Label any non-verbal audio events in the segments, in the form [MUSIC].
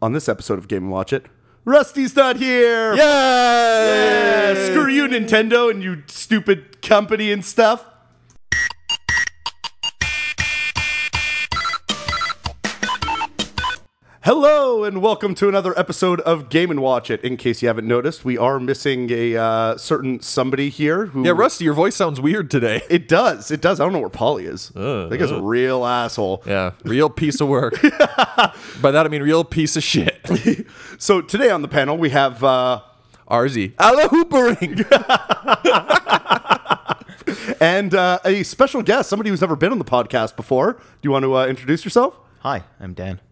On this episode of Game and Watch It, Rusty's not here. Yeah, screw you, Nintendo, and you stupid company and stuff. Hello and welcome to another episode of Game and Watch It. In case you haven't noticed, we are missing a uh, certain somebody here who. Yeah, Rusty, your voice sounds weird today. [LAUGHS] It does. It does. I don't know where Polly is. I think it's a real asshole. Yeah, real piece of work. [LAUGHS] By that I mean real piece of shit. [LAUGHS] So today on the panel we have uh, RZ. Alla hoopering. and uh, a special guest, somebody who's never been on the podcast before. Do you want to uh, introduce yourself? Hi, I'm Dan.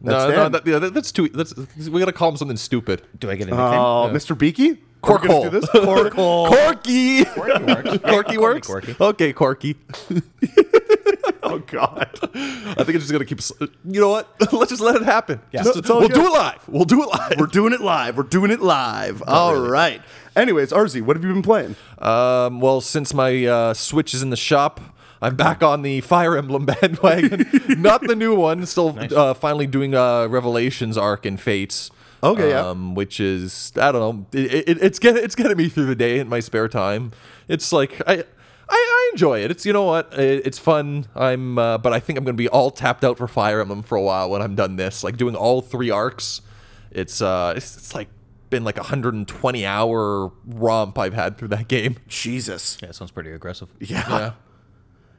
No, That's no, Dan. that, yeah, that- that's too. That's we gotta call him something stupid. Do I get a nickname? Oh, Mr. Beaky? We're gonna Corkhole. do this? [LAUGHS] Corkhole. Corky. Corky works. [LAUGHS] Corky Corky, works. Corky. Okay, Corky. [LAUGHS] oh, God. I think it's just gonna keep. You know what? Let's just let it happen. Yeah. Just- No, we'll good. do it live. We'll do it live. We're doing it live. We're doing it live. All right. really. Anyways, RZ, what have you been playing? Um, well, since my uh, Switch is in the shop, I'm back on the Fire Emblem [LAUGHS] bandwagon. Not the new one. Still, uh, finally doing uh, Revelations arc and Fates. Okay, yeah. um, Which is I don't know. It, it, it's getting it's getting me through the day in my spare time. It's like I. I, I enjoy it. It's you know what, it, it's fun. I'm, uh, but I think I'm gonna be all tapped out for Fire Emblem for a while when I'm done this. Like doing all three arcs, it's uh, it's, it's like been like a 120 hour romp I've had through that [LAUGHS] game. Jesus. Yeah, sounds pretty aggressive. Yeah. Yeah.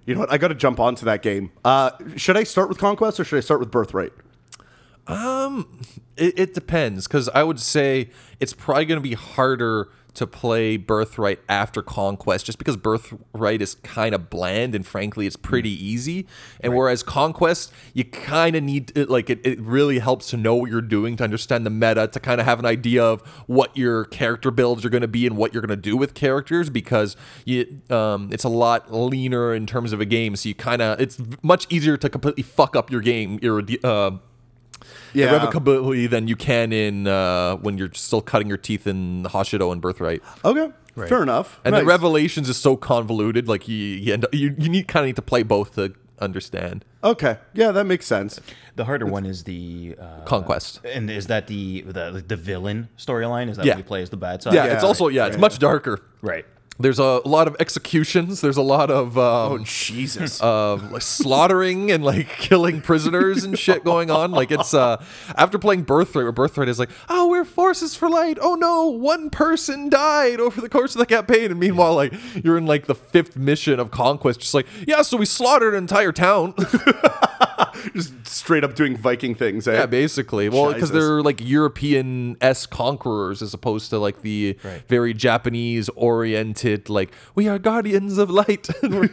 You know what? I got to jump onto that game. Uh, should I start with Conquest or should I start with Birthright? It, it depends because I would say it's probably going to be harder to play Birthright after Conquest just because Birthright is kind of bland and frankly it's pretty easy. And whereas Conquest, you kind of need it, like it, it really helps to know what you're doing to understand the meta, to kind of have an idea of what your character builds are going to be and what you're going to do with characters because you um, it's a lot leaner in terms of a game. So you kind of it's much easier to completely fuck up your game, your uh, Yeah. irrevocably than you can in uh, when you're still cutting your teeth in Hoshido and Birthright. Okay. Fair enough. And Nice. the Revelations is so convoluted, like you you, end up, you, you need kind of need to play both to understand Okay. Yeah, that makes sense. The harder one is the uh, Conquest. and is that the the the villain storyline? Is that Yeah. what you play as the bad side? Yeah, yeah, it's also yeah, it's yeah. much darker. right. There's a lot of executions. There's a lot of um, Oh, Jesus. of like, slaughtering and like killing prisoners and shit going on. Like it's uh after playing Birthright, where Birthright is like, oh, we're forces for light. Oh no, one person died over the course of the campaign, and meanwhile, like you're in like the fifth mission of Conquest, just like yeah, so we slaughtered an entire town. [LAUGHS] Just straight up doing Viking things, eh? yeah, basically. Well, because they're like European s conquerors as opposed to like the Right. very Japanese oriented, like we are guardians of light, [LAUGHS] and we're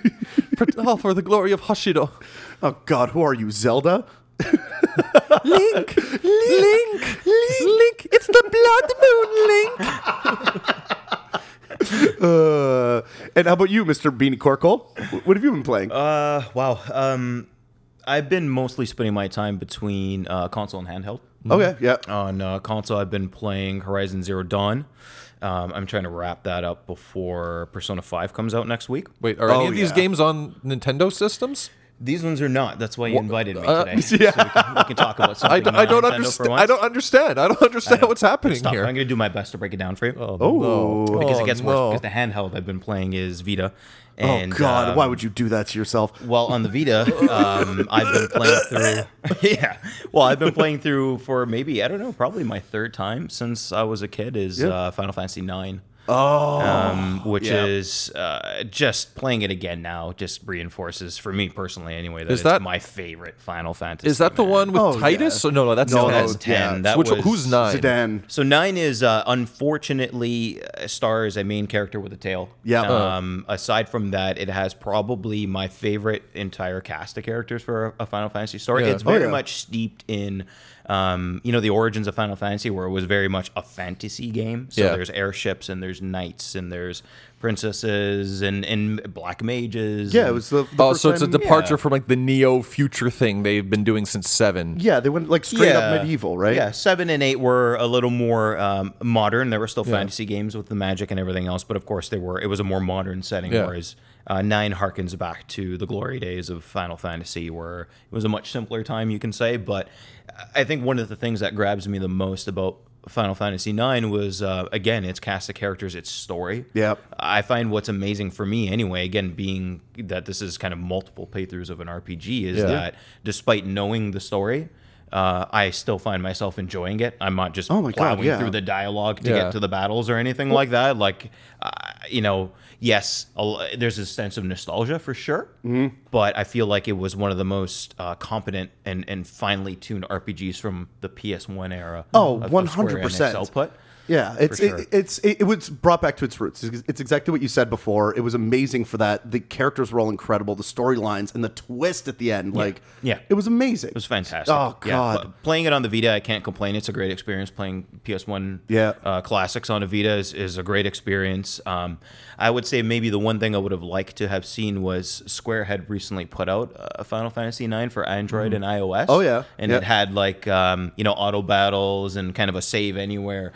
[LAUGHS] all for the glory of Hoshido. Oh, God. Who are you, Zelda? [LAUGHS] Link, Link, Link, Link. It's the blood moon, Link. Uh, and how about you, Mr. Beanie Corkle? What have you been playing? Uh, wow. Um, I've been mostly spending my time between uh, console and handheld. okay. Yeah. On uh, console, I've been playing Horizon Zero Dawn. Um, I'm trying to wrap that up before Persona 5 comes out next week. Wait, are Oh, any of these yeah. games on Nintendo systems? These ones are not. That's why you invited me uh, today. [LAUGHS] So we, can, we can talk about [LAUGHS] I, something. d- I don't non-Nintendo for understand. I don't understand. I don't understand what's happening Stop. here. I'm going to do my best to break it down for you. Oh. no. because Oh, it gets no. worse. Because the handheld I've been playing is Vita. Oh, God. um, Why would you do that to yourself? Well, on the Vita, [LAUGHS] um, I've been playing through. Yeah. Well, I've been playing through for maybe I don't know, probably my third time since I was a kid. Is Yeah. uh, Final Fantasy IX. Oh. um, which yeah. is uh, just playing it again now just reinforces for me personally anyway that Is it's that- my favorite Final Fantasy. Is that the man. one with Oh, Tidus? yeah. Or no, no, that's No, no, that's 10. yeah. That Which was, who's nine? Zidane. So nine is uh, unfortunately uh, stars a main character with a tail. Yeah. Um, aside from that, it has probably my favorite entire cast of characters for a, a Final Fantasy story. Yeah. It's Oh, very yeah. much steeped in, um, you know, the origins of Final Fantasy, where it was very much a fantasy game. So Yeah. there's airships and there's knights and there's princesses and, and black mages. Yeah, it was the. the Oh, first so it's a departure yeah. from like the neo future thing they've been doing since seven. Yeah, they went like straight up medieval, right? Yeah, seven and eight were a little more um, modern. There were still fantasy games with the magic and everything else, but of course they were. It was a more modern setting. Yeah. Whereas Uh, nine harkens back to the glory days of Final Fantasy, where it was a much simpler time, you can say. But I think one of the things that grabs me the most about Final Fantasy IX was uh, again its cast of characters, its story. Yep. I find what's amazing for me anyway, again being that this is kind of multiple playthroughs of an RPG, is Yeah. that despite knowing the story. Uh, I still find myself enjoying it. I'm not just Oh my God, plowing yeah. through the dialogue to Yeah. get to the battles or anything like that. Like, uh, you know, yes, a there's a sense of nostalgia for sure, Mm-hmm. but I feel like it was one of the most uh, competent and, and finely tuned RPGs from the PS1 era. Oh, of- of Square 100%. Enix output. Yeah, it's sure. it, it's it, it was brought back to its roots. It's, exactly what you said before. It was amazing for that. The characters were all incredible. The storylines and the twist at the end, like Yeah. it was amazing. It was fantastic. Oh god, but playing it on the Vita, I can't complain. It's a great experience. Playing PS1 Yeah. uh, classics on a Vita is, is a great experience. Um, I would say maybe the one thing I would have liked to have seen was Square had recently put out a Final Fantasy IX for Android and iOS. Oh, yeah. and Yeah. it had like um, you know auto battles and kind of a save anywhere.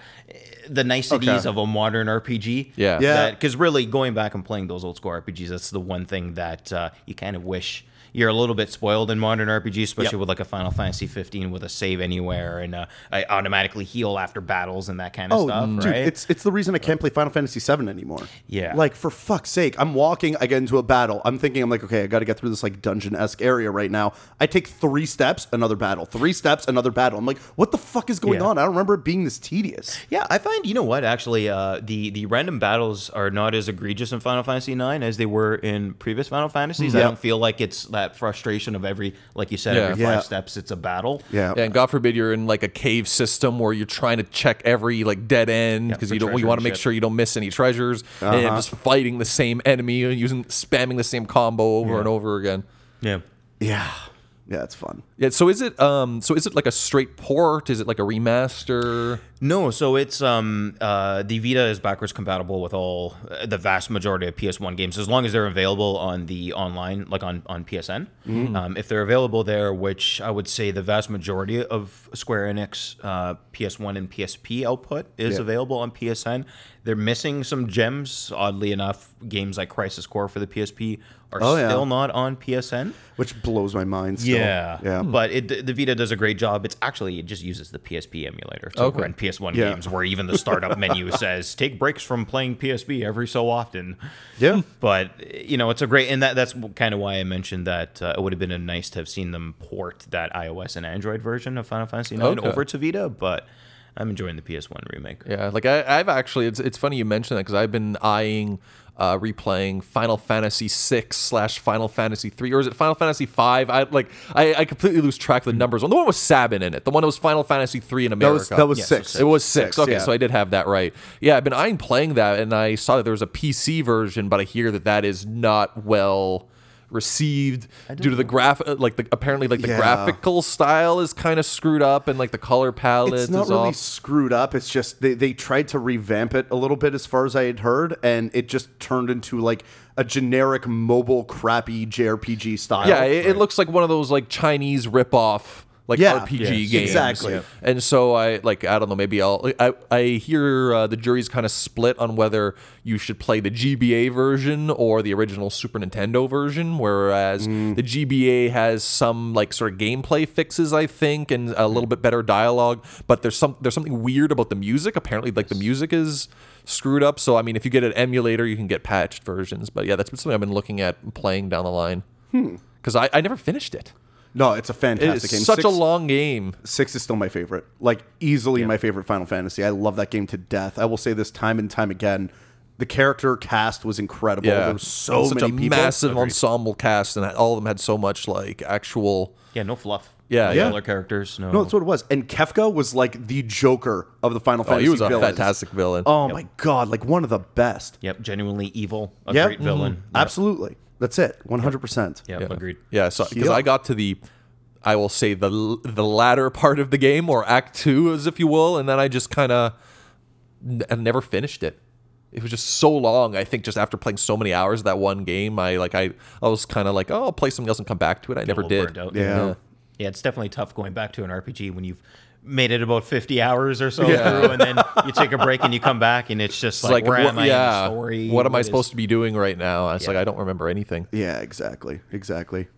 The niceties Okay. of a modern RPG. Yeah. Yeah. Because really, going back and playing those old school RPGs, that's the one thing that uh, you kind of wish you're a little bit spoiled in modern RPGs, especially Yep. with like a Final Fantasy 15 with a save anywhere and uh, I automatically heal after battles and that kind of Oh, stuff, dude, right? it's it's the reason I can't play Final Fantasy 7 anymore. Yeah. like for fuck's sake, I'm walking, I get into a battle. I'm thinking, I'm like, okay, I got to get through this like dungeon esque area right now. I take three steps, another battle. Three steps, another battle. I'm like, what the fuck is going Yeah. on? I don't remember it being this tedious. yeah, I find you know what actually uh, the the random battles are not as egregious in Final Fantasy 9 as they were in previous Final Fantasies. I don't feel like it's that frustration of every like you said Yeah. every Yeah. five steps it's a battle. Yeah, Yeah, and God forbid you're in like a cave system where you're trying to check every like dead end because for you don't you want to and make shit. sure you don't miss any treasures and Uh-huh. just fighting the same enemy and using spamming the same combo over and over again. Yeah. yeah, yeah. It's fun. Yeah, so is it um so is it like a straight port? Is it like a remaster? No, so it's um uh the Vita is backwards compatible with all uh, the vast majority of PS1 games as long as they're available on the online like on on PSN. Um, if they're available there, which I would say the vast majority of Square Enix uh, PS1 and PSP output is Yeah. available on PSN. They're missing some gems. Oddly enough, games like Crisis Core for the PSP are Oh, yeah. still not on PSN. Which blows my mind. Still. Yeah, yeah. But it, the- the Vita does a great job. It's actually it just uses the PSP emulator to Okay. run PS1 Yeah. games, where even the startup [LAUGHS] menu says take breaks from playing PSP every so often. yeah. But you know, it's a great, and that that's kind of why I mentioned that uh, it would have been nice to have seen them port that iOS and Android version of Final Fantasy IX Okay. over to Vita. But I'm enjoying the PS1 remake. Yeah, like I, I've actually it's it's funny you mention that because I've been eyeing uh, replaying Final Fantasy six slash Final Fantasy three or is it Final Fantasy five? I like I, I completely lose track of the numbers. On the one with Sabin in it, the one that was Final Fantasy three in That America. was that was Yes, six. six. It was six. okay, yeah. so I did have that right. Yeah, I've been eyeing playing that, and I saw that there was a PC version, but I hear that that is not well received due to the graph. uh, Like the apparently like the Yeah. graphical style is kind of screwed up, and like the color palette it's not is really off. screwed up. It's just they, they tried to revamp it a little bit as far as I had heard, and it just turned into like a generic mobile crappy JRPG style. Yeah, it, it looks like one of those like Chinese rip-off like Yeah, RPG yes, games. exactly. Yeah. And so I like I don't know maybe I'll I, I hear uh, the jury's kind of split on whether you should play the GBA version or the original Super Nintendo version whereas Mm. the GBA has some like sort of gameplay fixes I think and a little bit better dialogue but there's some there's something weird about the music apparently like the music is screwed up so I mean if you get an emulator you can get patched versions but yeah that's been something I've been looking at playing down the line because I, I never finished it. No, it's a fantastic It's game. such Six, a long game. Six is still my favorite, like easily my favorite Final Fantasy. I love that game to death. I will say this time and time again. The character cast was incredible. Yeah, there was so such many a people. massive ensemble cast, and all of them had so much like actual. Yeah, no fluff. Yeah, no yeah. filler characters. No, No, that's what it was. And Kefka was like the Joker of the Final Oh, Fantasy. he was a villains. fantastic villain. Oh my god, like one of the best. Yep, genuinely evil. A Yep. great villain. Mhm. Absolutely. That's it. One hundred percent. Yeah. agreed. Yeah, so because Yeah. I got to the, I will say the the latter part of the game or Act Two, as if you will, and then I just kind of, n- I never finished it. It was just so long. I think just after playing so many hours of that one game, I like I I was kind of like, oh, I'll play something else and come back to it. I never little did. burnt out. Yeah. Yeah, it's definitely tough going back to an RPG when you've made it about 50 hours or so Yeah. through, and then you take a break and you come back, and it's just It's like, where what, am I yeah, in the story? what am I is- supposed to be doing right now? It's like I don't remember anything. Yeah, exactly, exactly.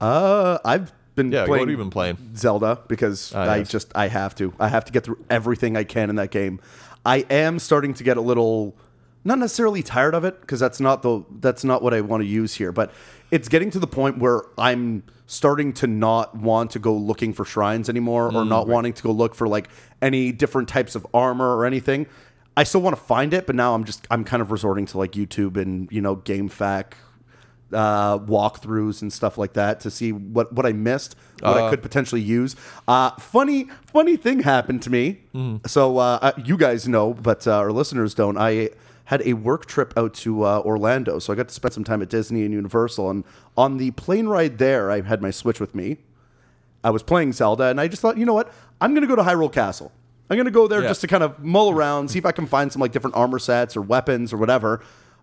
Uh, I've been Yeah, playing what have you been playing? Zelda because Ah, I yes. just I have to. I have to get through everything I can in that game. I am starting to get a little not necessarily tired of it because that's not the that's not what I want to use here, but it's getting to the point where I'm starting to not want to go looking for shrines anymore or not wanting to go look for like any different types of armor or anything. I still want to find it, but now I'm just I'm kind of resorting to like YouTube and you know GameFAQ uh, walkthroughs and stuff like that to see what, what I missed, what I could potentially use. Uh, funny funny thing happened to me. So uh, uh, you guys know, but uh, our listeners don't. I had a work trip out to uh, Orlando, so I got to spend some time at Disney and Universal. And on the plane ride there, I had my Switch with me. I was playing Zelda, and I just thought, you know what? I'm going to go to Hyrule Castle. I'm going to go there Yeah. just to kind of mull around, see if I can find some like different armor sets or weapons or whatever.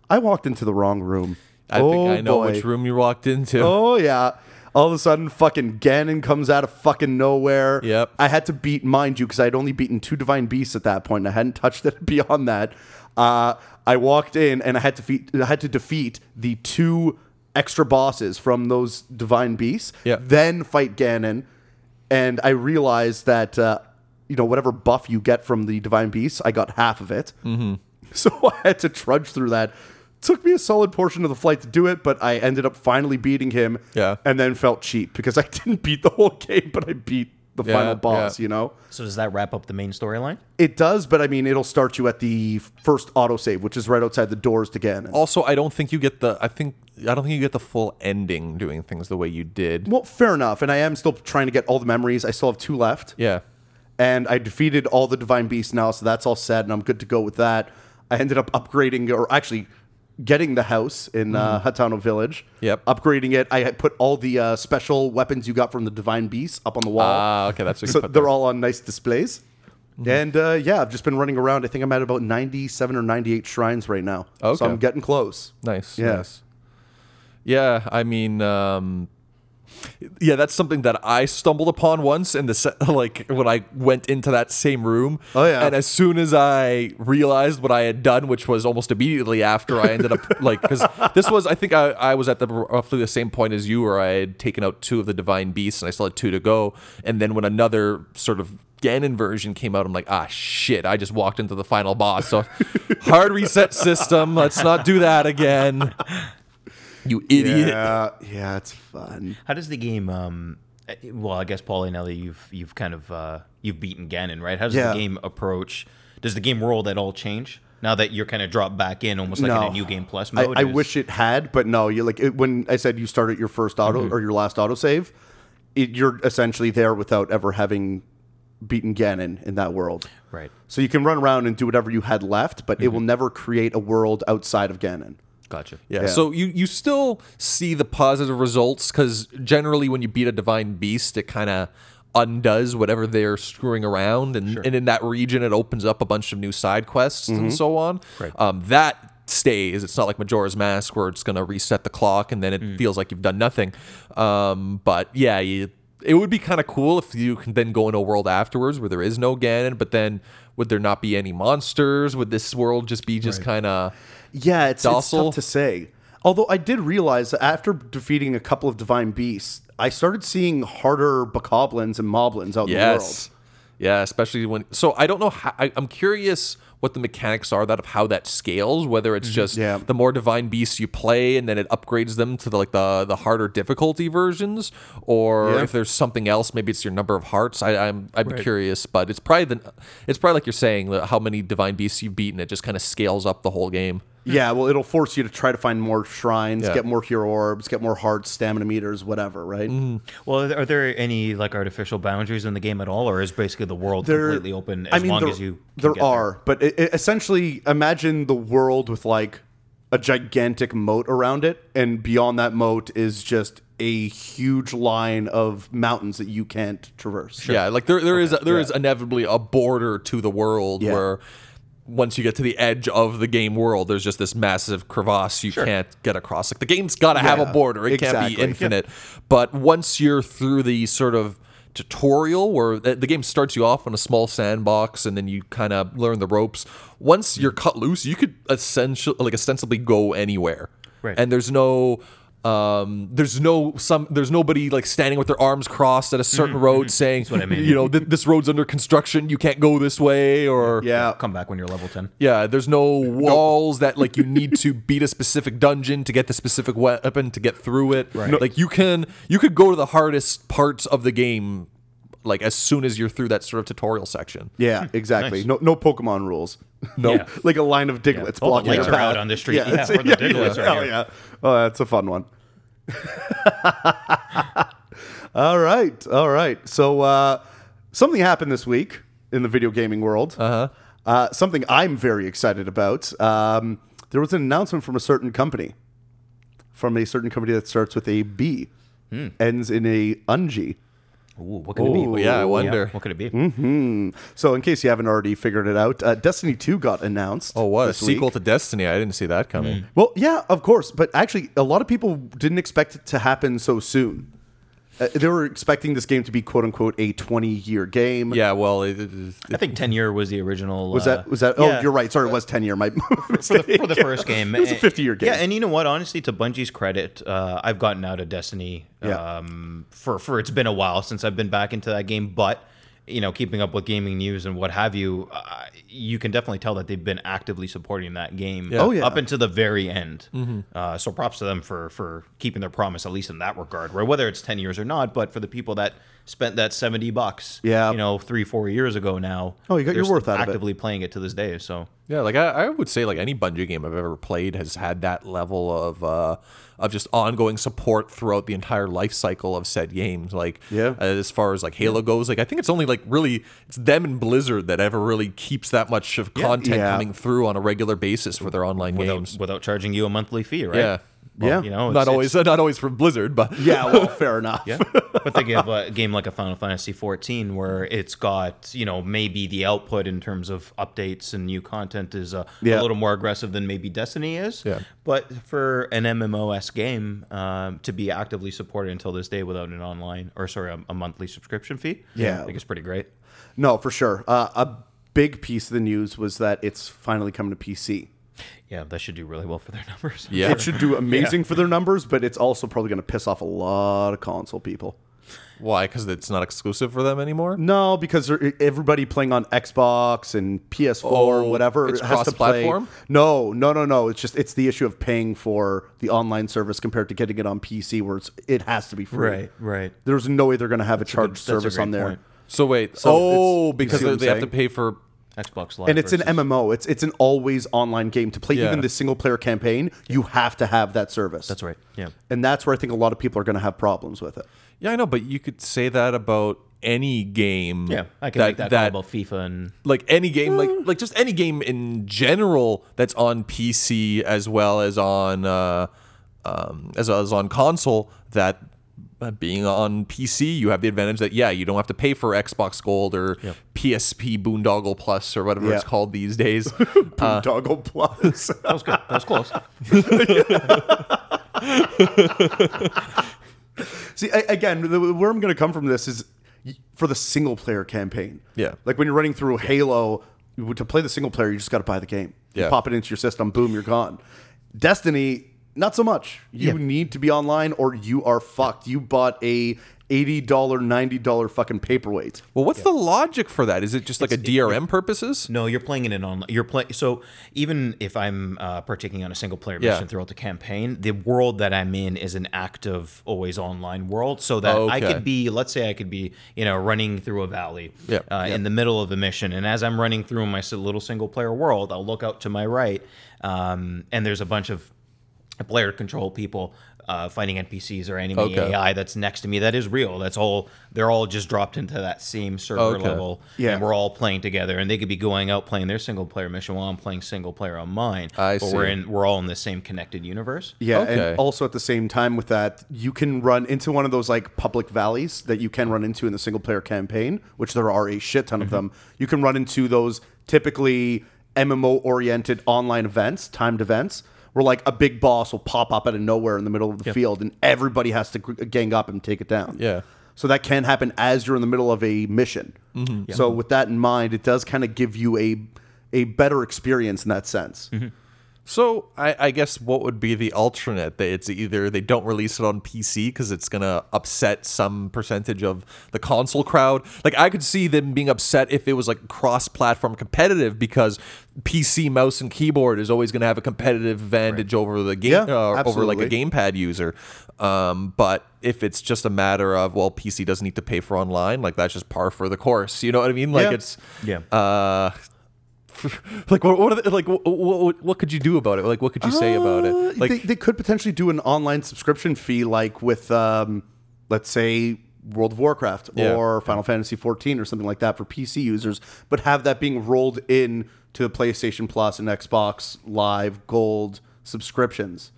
I walked into the wrong room. I oh, think I know boy. which room you walked into. Oh yeah. All of a sudden, fucking Ganon comes out of fucking nowhere. Yep. I had to beat, mind you, because I had only beaten two divine beasts at that point. And I hadn't touched it [LAUGHS] beyond that. Uh, I walked in and I had to defeat, I had to defeat the two extra bosses from those divine beasts. Yep. Then fight Ganon, and I realized that uh, you know whatever buff you get from the divine beasts, I got half of it. Mm-hmm. [LAUGHS] So I had to trudge through that. Took me a solid portion of the flight to do it, but I ended up finally beating him. Yeah. And then felt cheap because I [LAUGHS] didn't beat the whole game, but I beat the Yeah, final boss, yeah. you know? So does that wrap up the main storyline? It does, but I mean, it'll start you at the first autosave, which is right outside the doors to Ganon. Also, I don't think you get the. I think I don't think you get the full ending doing things the way you did. Well, fair enough. And I am still trying to get all the memories. I still have two left. Yeah. and I defeated all the divine beasts now, so that's all set, and I'm good to go with that. I ended up upgrading, or actually getting the house in uh, Hateno Village. Mm-hmm. Yep. Upgrading it. I had put all the uh, special weapons you got from the divine beasts up on the wall. Ah, okay, that's what you so put they're there. all on nice displays. And uh, yeah, I've just been running around. I think I'm at about 97 or 98 shrines right now. Okay. So I'm getting close. Nice. Yeah. Nice. Yeah, I mean, um, yeah, that's something that I stumbled upon once in the se- [LAUGHS] like when I went into that same room. Oh, yeah. And as soon as I realized what I had done, which was almost immediately after I ended up [LAUGHS] like because this was I think I, I was at the roughly the same point as you, where I had taken out two of the divine beasts and I still had two to go. And then when another sort of Ganon version came out, I'm like, ah, shit! I just walked into the final boss. So [LAUGHS] hard reset system. Let's not do that again. You idiot. Yeah, yeah, it's fun. How does the game? Um, eh, well, I guess Paulie, now that you've you've kind of uh, you've beaten Ganon, right? How does Yeah. the game approach? Does the game world at all change now that you're kind of dropped back in, almost like in a new game plus I, mode? I Is- wish it had, but no. You like it, when I said you start at your first auto Mm-hmm. or your last autosave, it, you're essentially there without ever having beaten Ganon in that world. right. So you can run around and do whatever you had left, but it Mm-hmm. will never create a world outside of Ganon. Gotcha. Yeah. Yeah. So you you still see the positive results because generally when you beat a divine beast, it kind of undoes whatever they're screwing around, and and in that region, it opens up a bunch of new side quests and so on. Right. Um, that stays. It's not like Majora's Mask where it's going to reset the clock and then it feels like you've done nothing. Um, but yeah, you, it would be kind of cool if you can then go into a world afterwards where there is no Ganon, but then would there not be any monsters? Would this world just be just kind of Yeah, it's, it's Docile? tough to say. Although I did realize that after defeating a couple of divine beasts, I started seeing harder bokoblins and moblins out in the world. Yes. Yeah, especially when. So I don't know how. I, I'm curious what the mechanics are that of how that scales. Whether it's mm-hmm. just Yeah. the more divine beasts you play, and then it upgrades them to the like the the harder difficulty versions, or Yeah. if there's something else. Maybe it's your number of hearts. I, I'm I'm curious, but it's probably the it's probably like you're saying that how many divine beasts you've beaten. It just kind of scales up the whole game. Yeah, well, it'll force you to try to find more shrines, Yeah. get more hero orbs, get more hearts, stamina meters, whatever, right? Mm-hmm. Well, are there any like artificial boundaries in the game at all, or is basically the world There- completely open as long there, as you? can there get there? are, but it, it- essentially, imagine the world with like a gigantic moat around it, and beyond that moat is just a huge line of mountains that you can't traverse. Yeah, like there there is there is inevitably a border to the world Yeah. where once you get to the edge of the game world, there's just this massive crevasse you can't get across. Like the game's got to have a border; it can't be infinite. But once you're through the sort of tutorial where the game starts you off on a small sandbox and then you kind of learn the ropes. Once you're cut loose, you could essentially like ostensibly go anywhere. Right. And there's no um there's no some there's nobody like standing with their arms crossed at a certain road saying what I mean. you know th- this road's under construction you can't go this way or Yeah. Come back when you're level 10. yeah, there's no walls that like you need to beat a specific dungeon to get the specific weapon to get through it. Right. Like you can you could go to the hardest parts of the game like as soon as you're through that sort of tutorial section. Yeah, exactly. Nice. No, no Pokemon rules. [LAUGHS] No. Yeah. like a line of Digletts Oh, the blocking lights are path. out on the street. Yeah, it's- where the Digletts are Oh yeah. Oh, that's a fun one. [LAUGHS] all right, all right. So uh, something happened this week in the video gaming world. Uh-huh. something I'm very excited about. Um, there was an announcement from a certain company, from a certain company that starts with a B, Hmm. ends in a ungi. Ooh, what could it be? Yeah, I wonder. What could it be? Mm-hmm. So, in case you haven't already figured it out, uh, Destiny 2 got announced. Oh, what? A sequel week. to Destiny. I didn't see that coming. Well, yeah, of course. But actually, a lot of people didn't expect it to happen so soon. Uh, they were expecting this game to be "quote unquote" a twenty-year game. Yeah, well, it, it, I think 10 year was the original. Was uh, that? Was that? yeah. Oh, you're right. Sorry, it was ten-year. My [LAUGHS] for the, for the first game. [LAUGHS] It was a 50-year game. Yeah, and you know what? Honestly, to Bungie's credit, uh, I've gotten out of Destiny Yeah. um, for for it's been a while since I've been back into that game, but you know, keeping up with gaming news and what have you, uh, you can definitely tell that they've been actively supporting that game. Yeah. Oh, yeah. up until the very end. Uh, so props to them for for keeping their promise, at least in that regard. Where whether it's ten years or not, but for the people that spent that seventy bucks, Yeah. you know, three four years ago now, Oh, you got they're your worth still out of it. actively playing it to this day. So Yeah, like I, I would say, like any Bungie game I've ever played has had that level of uh, of just ongoing support throughout the entire life cycle of said games. Like, Yeah. as far as like Halo goes, like I think it's only like really it's them and Blizzard that ever really keeps that much of content Yeah. coming through on a regular basis for their online without games. without charging you a monthly fee, right? Yeah, Yeah. you know, [LAUGHS] not always not always from Blizzard, but yeah. Well, [LAUGHS] fair enough. Yeah, but think of a game like a Final Fantasy 14 where it's got you know maybe the output in terms of updates and new content is a, Yeah. a little more aggressive than maybe Destiny is. Yeah. But for an MMOS game um, to be actively supported until this day without an online or sorry a, a monthly subscription fee, Yeah. I think it's pretty great. No, for sure. Uh, a big piece of the news was that it's finally coming to PC. Yeah, that should do really well for their [LAUGHS] numbers. yeah, It should do [LAUGHS] amazing for their numbers, but it's also probably going to piss off a lot of console people. why? Because it's not exclusive for them anymore. No, because everybody playing on Xbox and PS4 Oh, whatever it's has to play. cross-platform? No, no, no, no. It's just it's the issue of paying for the online service compared to getting it on PC, where it's, it has to be free. Right, right. There's no way they're going to have a a charge good- that's a service on there. point. So wait, So oh, because you they I'm have to pay for Xbox Live. And it's an MMO. It's it's an always online game. To play Yeah. even the single player campaign, you have to have that service. That's right. Yeah. And that's where I think a lot of people are going to have problems with it. Yeah, I know, but you could say that about any game. Yeah, I can make that, call about FIFA and like any game, like Mm. like just any game in general that's on PC as well as on uh, um, as well as on console. That uh, being on PC, you have the advantage that yeah, you don't have to pay for Xbox Gold or PSP Boondoggle Plus or whatever it's called these days. [LAUGHS] Boondoggle Plus. [LAUGHS] that was good. That was close. [LAUGHS] See, I, again, the, where I'm going to come from this is for the single player campaign. Yeah. Like when you're running through Halo, to play the single player, you just got to buy the game. You Yeah. pop it into your system, boom, you're gone. Destiny, not so much. You Yeah. need to be online or you are fucked. You bought a $80, $90 fucking paperweight. well, what's the logic for that? Is it just like a DRM purposes? No, you're playing it in online. You're playing. So even if I'm uh, partaking on a single player Yeah. mission throughout the campaign, the world that I'm in is an active, always online world. So that I could be, let's say, I could be, you know, running through a valley Yeah. uh, in the middle of a mission, and as I'm running through my little single player world, I'll look out to my right, um, and there's a bunch of player control people uh, fighting NPCs or enemy Okay. AI that's next to me. That is real. That's all. They're all just dropped into that same server Okay. level, Yeah. and we're all playing together. And they could be going out playing their single player mission while I'm playing single player on mine. I but see. we're in. We're all in the same connected universe. Yeah, Okay. and also at the same time with that, you can run into one of those like public valleys that you can run into in the single player campaign, which there are a shit ton of them. You can run into those typically MMO oriented online events, timed events, where like a big boss will pop up out of nowhere in the middle of the field and everybody has to gang up and take it down. Yeah. So that can happen as you're in the middle of a mission. Mm-hmm. So with that in mind, it does kind of give you a a better experience in that sense. Mm-hmm. So I, I guess what would be the alternate? That it's either they don't release it on PC because it's gonna upset some percentage of the console crowd. Like I could see them being upset if it was like cross-platform competitive because PC mouse and keyboard is always gonna have a competitive advantage over the game Yeah, uh, over like a gamepad user. Um, but if it's just a matter of well, PC doesn't need to pay for online, like that's just par for the course. You know what I mean? Like Yeah. it's Yeah. uh [LAUGHS] like what what, are the, like what, what, what could you do about it like what could you say about Uh, it like they, they could potentially do an online subscription fee, like with, um, let's say, World of Warcraft Yeah. or Final Fantasy 14 or something like that for PC users, but have that being rolled in to PlayStation Plus and Xbox Live Gold subscriptions.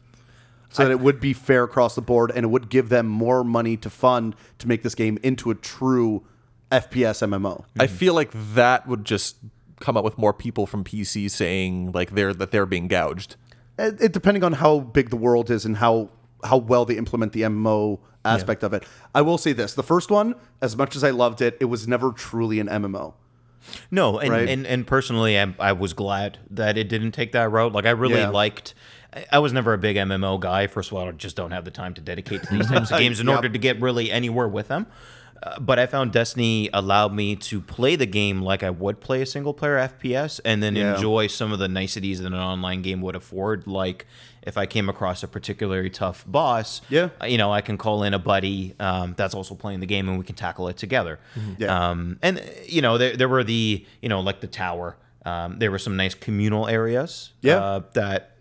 So that it would be fair across the board and it would give them more money to fund to make this game into a true FPS MMO. I feel like that would just come up with more people from PC saying like they're that they're being gouged it, it- depending on how big the world is and how how well they implement the MMO aspect of it. I will say this: the first one, as much as I loved it, it was never truly an MMO. No, and, Right? and, and personally, I, I was glad that it didn't take that route. Like, I really Yeah. liked. I- I was never a big MMO guy. First of all, I just don't have the time to dedicate to these [LAUGHS] types of games in Yep. order to get really anywhere with them. Uh, but I found Destiny allowed me to play the game like I would play a single player FPS and then Yeah. enjoy some of the niceties that an online game would afford. Like if I came across a particularly tough boss, Yeah. uh, you know, I can call in a buddy um, that's also playing the game and we can tackle it together. Yeah. Um, and you know, there, there were the you know like the tower. Um, there were some nice communal areas. Yeah. Uh, that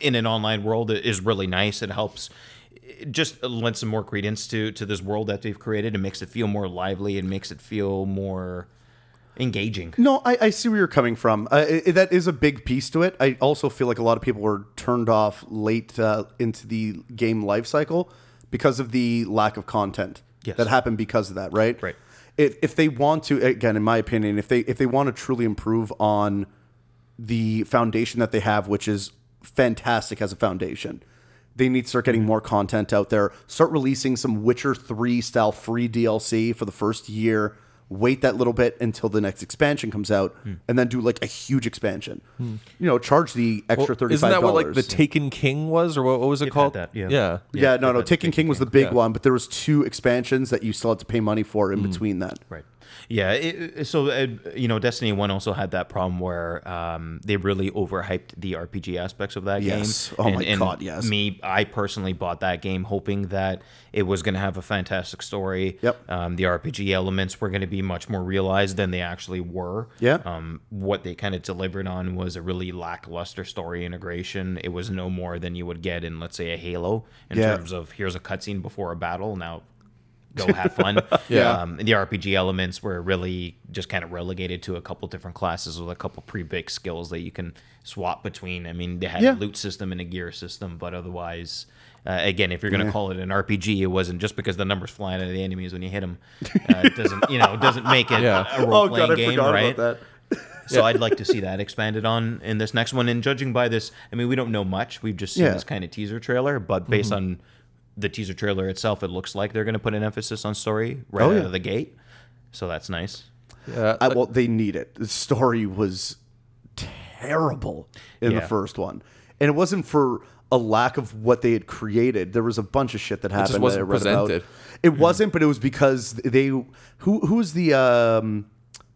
in an online world is really nice. It helps. It just lends some more credence to to this world that they've created. and makes it feel more lively. and makes it feel more engaging. No, I, I see where you're coming from. Uh, it, that is a big piece to it. I also feel like a lot of people were turned off late uh, into the game life cycle because of the lack of content Yes. that happened because of that. Right. Right. If, if they want to, again, in my opinion, if they if they want to truly improve on the foundation that they have, which is fantastic as a foundation. They need to start getting mm-hmm. more content out there. Start releasing some Witcher 3 style free DLC for the first year. Wait that little bit until the next expansion comes out, hmm. and then do like a huge expansion. Hmm. You know, charge the extra thirty isn't that what like the Taken King was or what, what was it had called that, yeah. yeah yeah, no, no. Taken King was the big Yeah. one, but there was two expansions that you still had to pay money for in hmm. between that. Right. Yeah. It, so uh, you know, Destiny One also had that problem where um, they really overhyped the RPG aspects of that Yes. game. Oh my God, yes. Me, I personally bought that game hoping that it was going to have a fantastic story. Yep. Um, the RPG elements were going to be much more realized than they actually were. Yeah. Um, what they kind of delivered on was a really lackluster story integration. It was no more than you would get in, let's say, a Halo in Yeah. terms of here's a cutscene before a battle. Now go have fun. [LAUGHS] Yeah. Um, the RPG elements were really just kind of relegated to a couple different classes with a couple pre-baked skills that you can swap between. I mean, they had Yeah. a loot system and a gear system, but otherwise, uh, again, if you're going to call it an RPG, it wasn't just because the numbers flying out of the enemies when you hit them. Uh, it doesn't, you know, it doesn't make it [LAUGHS] Yeah. a role-playing Oh, game, right? about that. [LAUGHS] So I'd like to see that expanded on in this next one. And judging by this, I mean, we don't know much. We've just seen Yeah. this kind of teaser trailer, but based on the teaser trailer itself, it looks like they're going to put an emphasis on story right Oh, out of the gate. So that's nice. yeah I, well, they need it. The story was terrible in the first one, and it wasn't for a lack of what they had created. There was a bunch of shit that happened. that wasn't I read about. presented. It wasn't, but it was because they who who's the um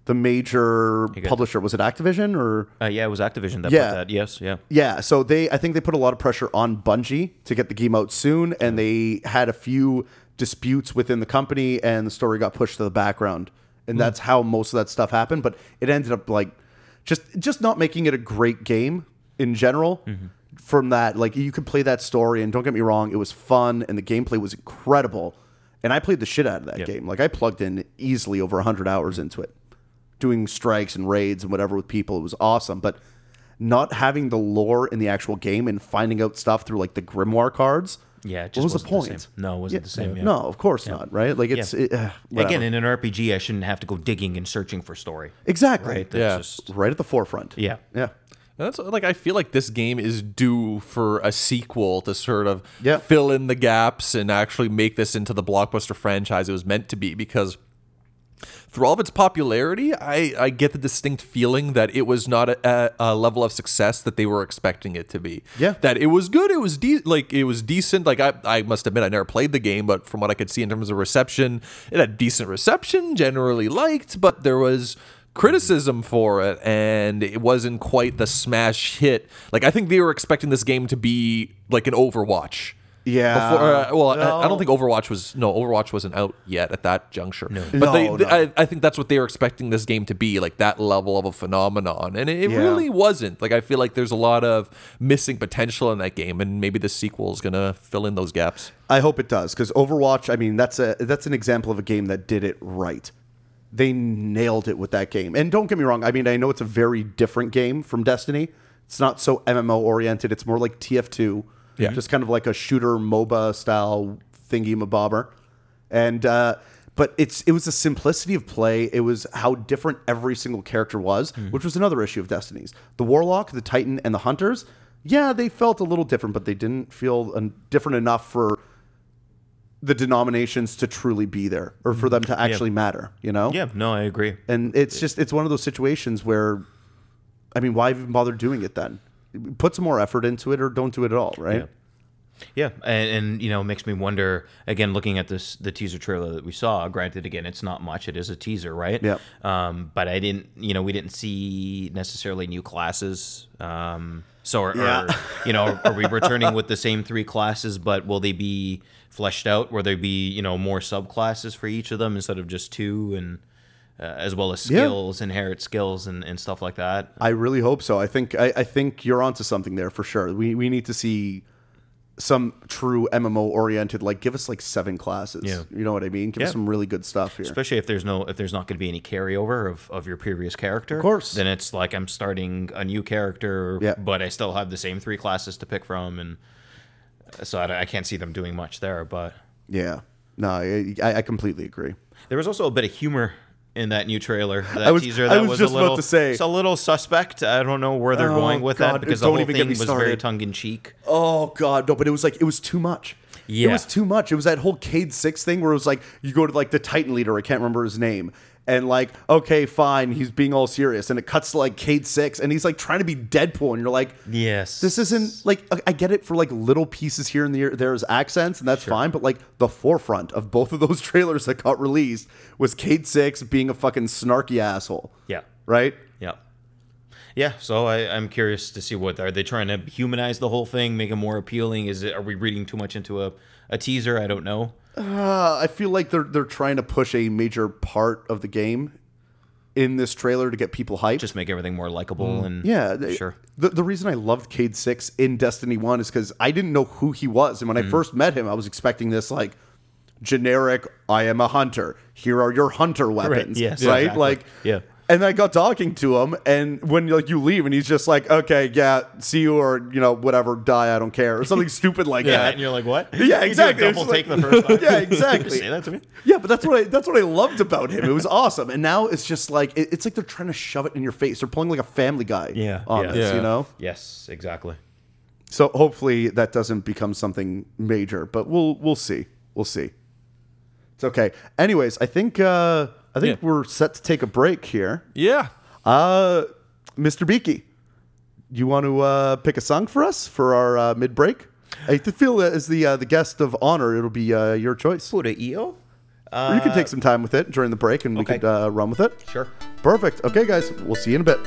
the major publisher? Was it Activision or? Uh, yeah, it was Activision that Yeah. put that. Yes, yeah. Yeah, so they I think they put a lot of pressure on Bungie to get the game out soon, and they had a few disputes within the company, and the story got pushed to the background, and hmm. that's how most of that stuff happened. But it ended up like just just not making it a great game in general. Mm-hmm. From that, like you could play that story, and don't get me wrong, it was fun, and the gameplay was incredible, and I played the shit out of that Yeah. game. Like I plugged in easily over hundred hours mm-hmm. into it doing strikes and raids and whatever with people. It was awesome, but not having the lore in the actual game and finding out stuff through like the grimoire cards. Yeah, it what just was the wasn't the point? same. No, it wasn't the same, yeah. No, of course not. Right? Like it's Yeah. it, uh. Again, in an RPG, I shouldn't have to go digging and searching for story. exactly Right? Yeah. Just right at the forefront. yeah. yeah. And that's like I feel like this game is due for a sequel to sort of Yeah. fill in the gaps and actually make this into the blockbuster franchise it was meant to be because through all of its popularity, I, I get the distinct feeling that it was not a, a level of success that they were expecting it to be. Yeah. that it was good. It was de- like it was decent. Like I, I must admit, I never played the game, but from what I could see in terms of reception, it had decent reception, generally liked. But there was criticism for it, and it wasn't quite the smash hit. Like I think they were expecting this game to be like an Overwatch. Yeah. Before, uh, well, I, I don't think Overwatch was no Overwatch wasn't out yet at that juncture. No, but they, No, they- no. I, I think that's what they were expecting this game to be, like that level of a phenomenon, and it, it Yeah. really wasn't. Like I feel like there's a lot of missing potential in that game, and maybe the sequel is gonna fill in those gaps. I hope it does because Overwatch. I mean, that's a that's an example of a game that did it right. They nailed it with that game. And don't get me wrong. I mean, I know it's a very different game from Destiny. It's not so MMO oriented. It's more like TF2. Yeah. Just kind of like a shooter MOBA style thingy mabobber. And uh, but it's it was the simplicity of play. It was how different every single character was, hmm. which was another issue of Destiny's. The Warlock, the Titan, and the Hunters. Yeah, they felt a little different, but they didn't feel different enough for the denominations to truly be there or for hmm. them to actually matter, you know? Yeah, no, I agree. And it's just it's one of those situations where I mean, why even bother doing it then? Put some more effort into it or don't do it at all, right? Yeah. Yeah, and, and you know, it makes me wonder again. Looking at this, the teaser trailer that we saw. Granted, again, it's not much. It is a teaser, right? Yep. Um, but I didn't, you know, we didn't see necessarily new classes. Um, so, are, Yeah. are [LAUGHS] you know, are we returning with the same three classes? But will they be fleshed out? Will there be, you know, more subclasses for each of them instead of just two, and uh, as well as Yeah. skills, inherit skills, and, and stuff like that? I really hope so. I think I, I think you're onto something there for sure. We we need to see some true MMO oriented like give us like seven classes. Yeah. You know what I mean? Give us some really good stuff here. especially if there's no if there's not going to be any carryover of, of your previous character of course. then it's like i'm starting a new character Yeah. but i still have the same three classes to pick from and uh, so i, I can't see them doing much there but yeah. No, I I completely agree. there was also a bit of humor in that new trailer [LAUGHS] that I was- teaser I that was was, just a about little to say. it's a little suspect i don't know where they're Oh, going with God, that because don't the whole thing was very tongue-in-cheek Oh god, no, but it was like it was too much. Yeah. It was too much. It was that whole Cayde Six thing where it was like you go to like the Titan leader, I can't remember his name, and like, okay, fine, he's being all serious, and it cuts to like Cayde Six, and he's like trying to be Deadpool, and you're like, yes this isn't like I- get it for like little pieces here and there. There's accents, and that's fine. But like the forefront of both of those [LAUGHS] trailers that got released was Cayde Six being a fucking snarky asshole, yeah right? Yeah. Yeah, so I, I'm curious to see what are they trying to humanize the whole thing, make it more appealing? Is it are we reading too much into a, a teaser? I don't know. Uh, I feel like they're they're trying to push a major part of the game in this trailer to get people hyped. Just make everything more likable and yeah, they- sure. The the reason I loved Cayde Six in Destiny One is because I didn't know who he was, and when I first met him, I was expecting this like generic. I am a hunter. Here are your hunter weapons. yes, right. exactly. Like Yeah. And I got talking to him, and when like you leave, and he's just like, "Okay, yeah, see you, or you know, whatever, die, I don't care," or something [LAUGHS] stupid like Yeah, that. and you're like, what? [LAUGHS] Yeah, [LAUGHS] You did a exactly. Double take like- the first time. Yeah, You exactly. just say that to me. Yeah, but that's what I that's what I loved about him. It was awesome, and now it's just like it- it's like they're trying to shove it in your face. They're pulling like a Family Guy. Yeah, on yeah. this, Yeah. you know. Yes, exactly. So hopefully that doesn't become something major, but we'll we'll see. We'll see. It's okay. Anyways, I think uh, I think Yeah. we're set to take a break here. Yeah. Uh, Mr. Beaky, you want to uh, pick a song for us for our uh, mid break? I feel that as the uh, the guest of honor, it'll be uh, your choice. Buddha EO? Or you can take some time with it during the break, and we could uh, run with it. Sure. Perfect. Okay, guys, we'll see you in a bit.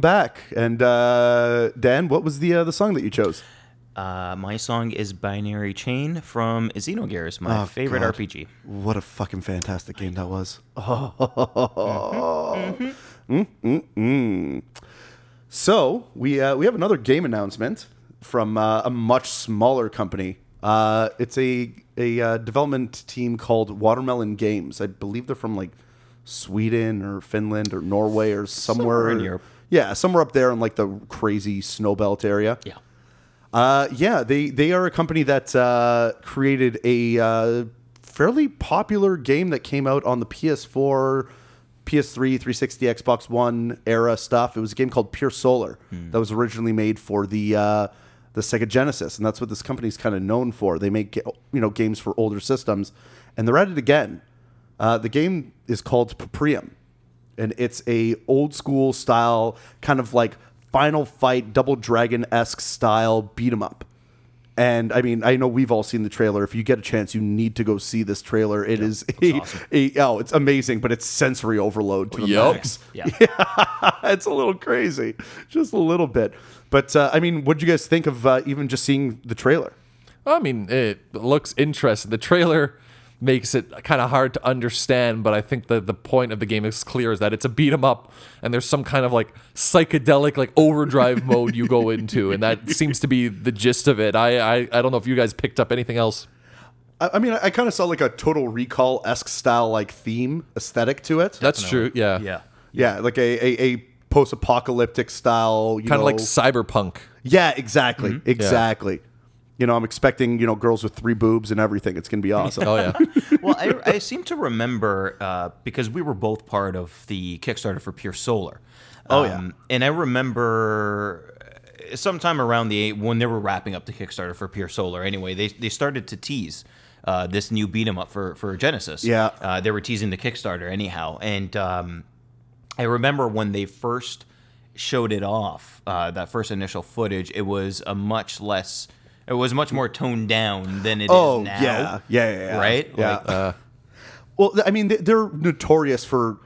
Welcome back. And uh, Dan, what was the uh, the song that you chose? Uh, my song is Binary Chain from Xenogears, my Oh, favorite God. RPG. What a fucking fantastic game that was. [LAUGHS] Mm-mm-mm. So we uh, we have another game announcement from uh, a much smaller company. Uh, it's a a uh, development team called Watermelon Games. I believe they're from like Sweden or Finland or Norway or somewhere, Somewhere in Europe. Yeah, somewhere up there in like the crazy snow belt area. Yeah. Uh, yeah, they they are a company that uh, created a uh, fairly popular game that came out on the PS4, PS3, 360, Xbox One era stuff. It was a game called Pier Solar that was originally made for the uh, the Sega Genesis, and that's what this company's kind of known for. They make you know games for older systems, and they're at it again. Uh, the game is called Paprium and it's a old school style kind of like final fight double dragon esque style beat 'em up. And i mean i know we've all seen the trailer. If you get a chance you need to go see this trailer. It is a, a- oh it's amazing but it's sensory overload to the Yup. max. Yeah. [LAUGHS] it's a little crazy just a little bit. But uh, i mean what did you guys think of uh, even just seeing the trailer? I mean, it looks interesting. The trailer makes it kind of hard to understand, but I think the the point of the game is clear: is that it's a beat 'em up, and there's some kind of like psychedelic, like overdrive [LAUGHS] mode you go into, and that seems to be the gist of it. I I, I don't know if you guys picked up anything else. i, I mean i, I kind of saw like a total recall esque style like theme aesthetic to it That's true. Yeah. Yeah. Yeah, like a a, a post apocalyptic style. Kind of like cyberpunk. yeah, exactly, mm-hmm. exactly. You know, I'm expecting you know girls with three boobs and everything. It's gonna be [LAUGHS] awesome. Oh yeah. [LAUGHS] well, I, I seem to remember uh, because we were both part of the Kickstarter for Pier Solar. Oh, yeah. and I remember uh, sometime around the when they were wrapping up the Kickstarter for Pier Solar. Anyway, they they started to tease. Uh, this new beat 'em up for for Genesis. Yeah. uh, they were teasing the Kickstarter anyhow, and um, I remember when they first showed it off, uh, that first initial footage, it was a much less, it was much more toned down than it is Oh now. yeah, yeah, yeah, yeah. Right? Yeah. Like- uh, well, I mean, they're notorious for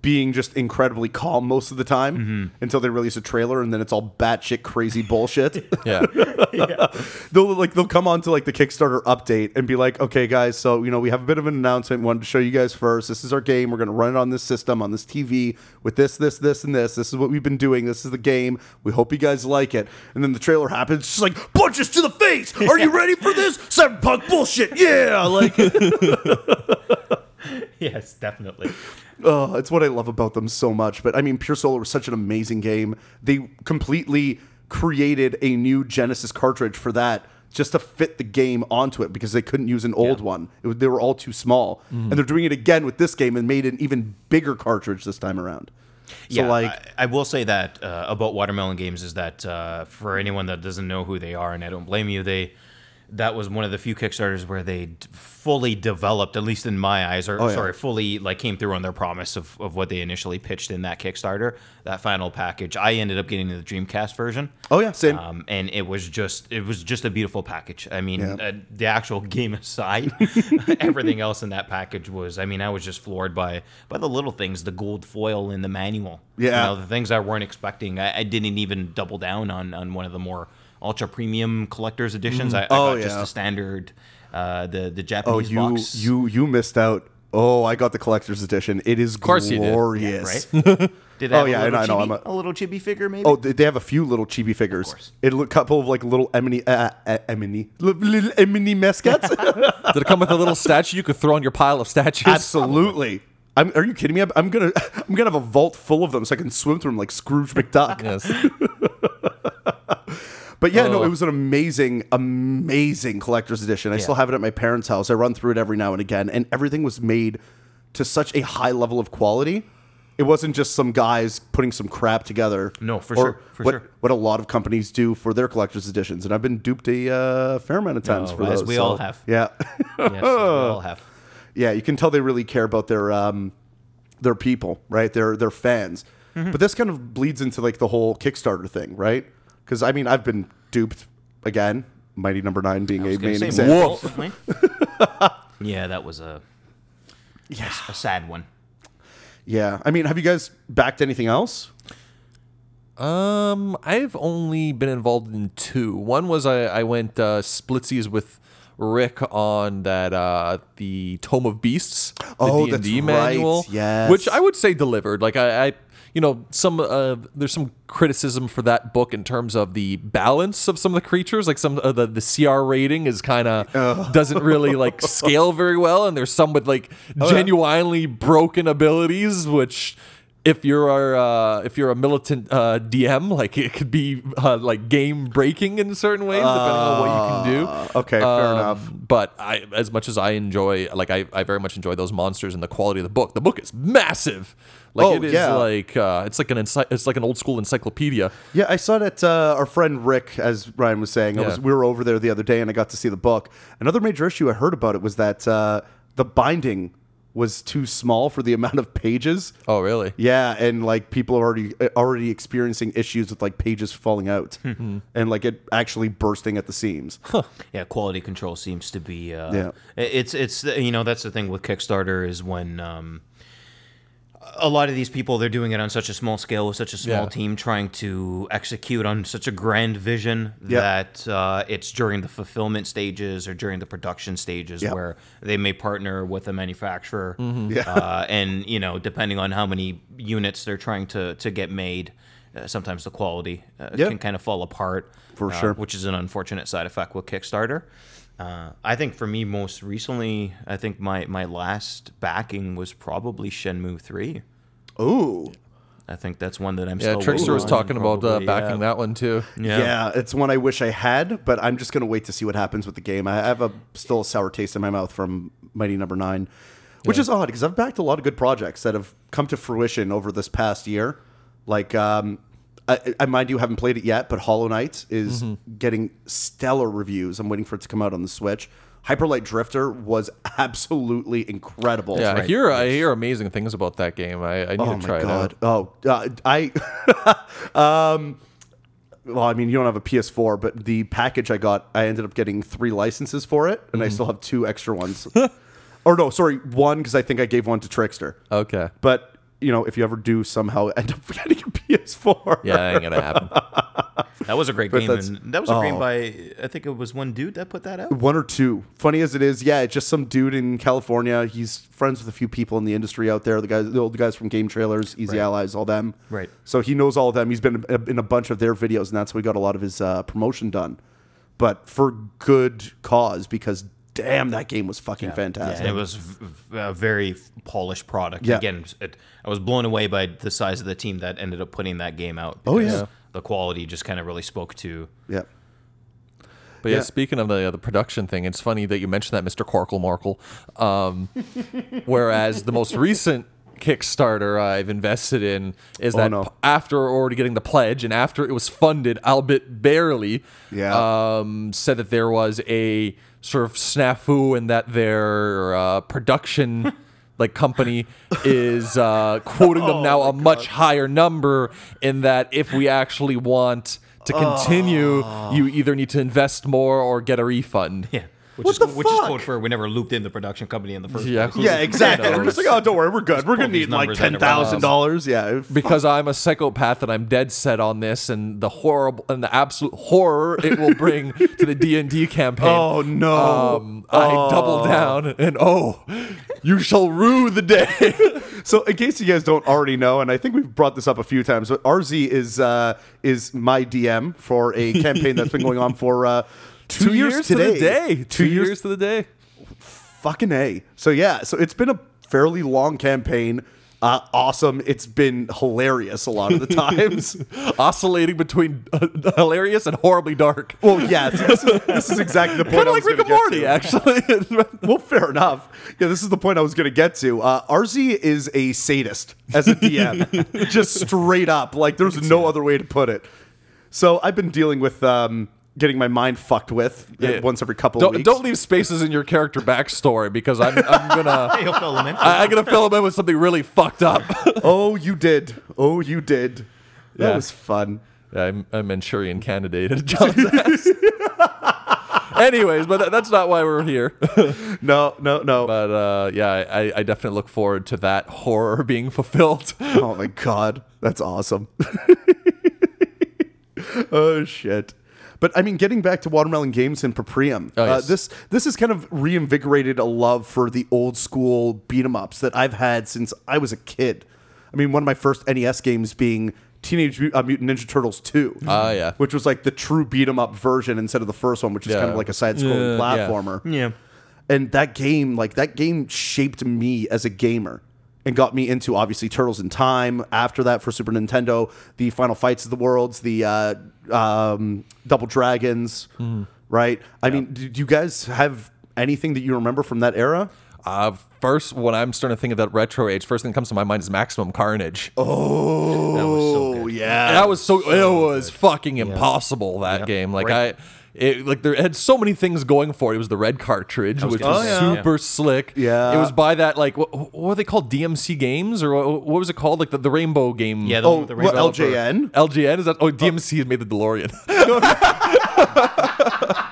being just incredibly calm most of the time Mm-hmm. until they release a trailer, and then it's all batshit crazy bullshit. [LAUGHS] [LAUGHS] Yeah. they'll like they'll come on to like the Kickstarter update and be like, okay, guys, so you know we have a bit of an announcement. We wanted to show you guys first. This is our game. We're gonna run it on this system, on this TV, with this, this, this, and this. This is what we've been doing. This is the game. We hope you guys like it. And then the trailer happens. It's just like punches to the face. Are you [LAUGHS] ready for this? Cyberpunk bullshit. Yeah, like [LAUGHS] yes, definitely. Oh, it's what I love about them so much. But I mean, Pier Solar was such an amazing game. They completely created a new Genesis cartridge for that just to fit the game onto it because they couldn't use an old one. It, they were all too small. And they're doing it again with this game and made an even bigger cartridge this time around. So, yeah, like, I, I will say that uh, about Watermelon Games is that uh, for anyone that doesn't know who they are, and I don't blame you, they that was one of the few Kickstarters where they d- fully developed, at least in my eyes, or Oh, yeah. sorry, fully like came through on their promise of, of what they initially pitched in that Kickstarter. That final package, I ended up getting the Dreamcast version. oh, yeah, same. Um, and it was just it was just a beautiful package. I mean, Yeah. uh, the actual [LAUGHS] game aside, [LAUGHS] everything else in that package was. I mean, I was just floored by by the little things, the gold foil in the manual. Yeah. you know, the things I weren't expecting. I, I didn't even double down on on one of the more ultra premium collector's editions. I, I Oh, got just yeah. the standard, uh, the the oh, Japanese you, box. you, you missed out. Oh, I got the collector's edition. It is of course you did. glorious. right? [LAUGHS] Did I Oh, have a yeah, I little know, I know, chibi- I'm a- a little chibi figure maybe? Oh, they they have a few little chibi figures. course. It a couple of like little Emily, uh, uh, Emily, li- little Emily mascots. [LAUGHS] Did it come with a little statue you could throw on your pile of statues? Absolutely. I'm, are you kidding me? I'm, I'm gonna [LAUGHS] I'm gonna have a vault full of them so I can swim through them like Scrooge McDuck. Yes. But yeah, no, Oh. it was an amazing, amazing collector's edition. I still have it at my parents' house. I run through it every now and again, and everything was made to such a high level of quality. It wasn't just some guys putting some crap together. No, for or sure, for what, sure. What a lot of companies do for their collector's editions, and I've been duped a uh, fair amount of times No, for as those. we so, all have. Yeah. yes, we all have. [LAUGHS] yeah, you can tell they really care about their um, their people, right? Their their fans. Mm-hmm. But this kind of bleeds into like the whole Kickstarter thing, right? Because I mean, I've been duped again. Mighty Number Nine being a was main example. multiply. [LAUGHS] yeah, that was a Yeah, a sad one. yeah. I mean, have you guys backed anything else? Um, I've only been involved in two. One was I, I went uh, splitsies with Rick on that uh, the Tome of Beasts, the Oh, D&D that's right. manual, Yes. which I would say delivered. Like I, I you know, some uh, there's some criticism for that book in terms of the balance of some of the creatures. Like some of the the CR rating is kind of doesn't really like [LAUGHS] scale very well, and there's some with like genuinely broken abilities, which if you're a, uh, if you're a militant uh, DM, like it could be uh, like game breaking in certain ways, depending on what you can do. Uh, okay, fair Um, enough. But I, as much as I enjoy, like I, I very much enjoy those monsters and the quality of the book. The book is massive. Like Oh, it is yeah. like uh, it's like an ency- it's like an old school encyclopedia. Yeah, I saw that uh, our friend Rick, as Ryan was saying, I was, we were over there the other day and I got to see the book. Another major issue I heard about it was that uh, the binding was too small for the [LAUGHS] amount of pages. Oh, really? Yeah, and like people are already uh, already experiencing issues with like pages falling out [LAUGHS] and like it actually bursting at the seams. Yeah, quality control seems to be. Uh, Yeah. It's it's you know that's the thing with Kickstarter is when um, a lot of these people they're doing it on such a small scale with such a small Yeah. team trying to execute on such a grand vision Yeah. that uh, it's during the fulfillment stages or during the production stages Yeah. where they may partner with a manufacturer Yeah. uh, [LAUGHS] and you know depending on how many units they're trying to to get made uh, sometimes the quality uh, Yeah. can kind of fall apart For uh, sure. which is an unfortunate side effect with Kickstarter. Uh, I think for me, most recently, I think my, my last backing was probably Shenmue 3. Ooh. I think that's one that I'm Yeah, still Trickster was waiting on, talking about uh, backing yeah. that one too. Yeah. Yeah. it's one I wish I had, but I'm just gonna wait to see what happens with the game. I have a still a sour taste in my mouth from Mighty Number Nine, which is odd because I've backed a lot of good projects that have come to fruition over this past year. Like, um, I, I mind you haven't played it yet, but Hollow Knight is getting stellar reviews. I'm waiting for it to come out on the Switch. Hyperlight Drifter was absolutely incredible. Yeah, I hear I hear amazing things about that game. I, I need Oh to try my it out. god! Oh, uh, I. [LAUGHS] um, well, I mean, you don't have a PS4, but the package I got, I ended up getting three licenses for it, and I Mm-hmm. still have two extra ones. [LAUGHS] or no, sorry, one because I think I gave one to Trickster. Okay. But you know, if you ever do somehow end up getting a PS4, Yeah, that ain't gonna happen. [LAUGHS] That was a great But game. And that was a game oh. by, I think it was one dude that put that out. One or two. Funny as it is, yeah, it's just some dude in California. He's friends with a few people in the industry out there. The guys, the old guys from Game Trailers, Easy Right. Allies, all them. Right. So he knows all of them. He's been in a bunch of their videos, and that's how he got a lot of his uh, promotion done. But for good cause, because damn, that game was fucking fantastic. And it was v- v- a very polished product. Yeah. Again, it, I was blown away by the size of the team that ended up putting that game out. Oh, yeah. The quality just kind of really spoke to. Yeah. But yeah, Yeah. speaking of the uh, the production thing, it's funny that you mentioned that, Mr. Corkle Markle. Um, [LAUGHS] whereas the most recent Kickstarter I've invested in is that no. p- after already getting the pledge and after it was funded, albeit barely, Yeah. um, said that there was a sort of snafu and that their uh, production. [LAUGHS] Like company is uh, quoting them [LAUGHS] now a much higher number in that if we actually want to continue, you either need to invest more or get a refund. Yeah. Which What is the which is fuck? code for we never looped in the production company in the first Yeah. place. Yeah, exactly. You know, I'm just like, oh, don't worry, we're good. We're gonna need like numbers ten out of our thousand dollars. Yeah, because I'm a psychopath and I'm dead set on this and the horrible and the absolute horror it will bring [LAUGHS] to the D and D campaign. Oh no! Um, I double down and oh, you shall rue the day. [LAUGHS] So, in case you guys don't already know, and I think we've brought this up a few times, but RZ is uh, is my DM for a campaign that's been going on for uh, two, years, to today. the day. Two, years. to the day. Fucking a. So yeah, so it's been a fairly long campaign. Uh, awesome. It's been hilarious a lot of the [LAUGHS] times. Oscillating between uh, hilarious and horribly dark. well, yeah, this is, this is exactly the [LAUGHS] point. Kind of like Rick and Morty, actually. [LAUGHS] well, fair enough. Yeah, this is the point I was going to get to. Uh, RZ is a sadist as a DM, just straight up. Like, there's no other way to put it. So I've been dealing with um, getting my mind fucked with uh, Yeah. once every couple don't, weeks. don't leave spaces in your character backstory because I'm, I'm gonna [LAUGHS] He'll fill them in. I, I'm gonna fill him in with something really fucked up. [LAUGHS] oh, you did. Oh, you did. That Yeah. was fun. I'm a Manchurian candidate at [LAUGHS] John's ass. Anyways, but that, that's not why we're here. No, no, no. but uh, yeah, I, I definitely look forward to that horror being fulfilled. oh my god, that's awesome. oh shit. But I mean, getting back to Watermelon Games and Paprium, Oh, uh, this this has kind of reinvigorated a love for the old school beat 'em ups that I've had since I was a kid. I mean, one of my first NES games being Teenage Mut- uh, Mutant Ninja Turtles 2. Ah, yeah. Which was like the true beat 'em up version instead of the first one, which is Yeah. kind of like a side scrolling Yeah, yeah. platformer. Yeah. And that game, like that game shaped me as a gamer and got me into obviously Turtles in Time. After that, for Super Nintendo, the Final Fights of the Worlds, the uh, um, Double Dragons, right? I mean, do, do you guys have anything that you remember from that era? Uh, first, when I'm starting to think of that retro age, first thing that comes to my mind is Maximum Carnage. Oh, That was so good. yeah. that was so, it was fucking impossible that Yep. game. Like Right. I. It, like there had so many things going for it. It was the red cartridge, which was say. super slick. Yeah. it was by that like what, what were they called? DMC Games or what, what was it called? Like the, the Rainbow game. Yeah, the, Oh, the what, Rainbow- LJN? LGN is that? Oh, DMC has made the DeLorean. [LAUGHS]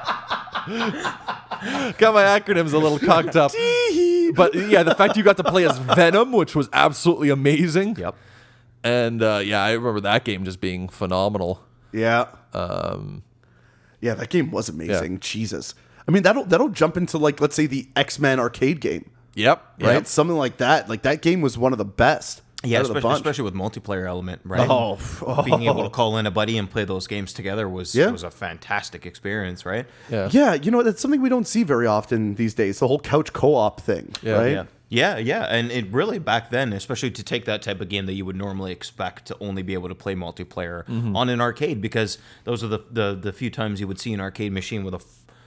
Got my acronyms a little cocked up. but yeah, the fact you got to play as Venom, which was absolutely amazing. Yep. And uh, yeah, I remember that game just being phenomenal. Yeah. Um, yeah, that game was amazing. Jesus. I mean, that'll that'll jump into like let's say the X Men arcade game, Yep. right? Yep. Something like that. Like that game was one of the best. Yeah, out of the especially, especially with multiplayer element, right? Oh, [LAUGHS] being able to call in a buddy and play those games together was Yeah. was a fantastic experience, right? Yeah. Yeah, you know that's something we don't see very often these days. The whole couch co-op thing, Yeah. right? Yeah. Yeah, yeah, and it really back then, especially to take that type of game that you would normally expect to only be able to play multiplayer Mm-hmm. on an arcade, because those are the, the the few times you would see an arcade machine with a f-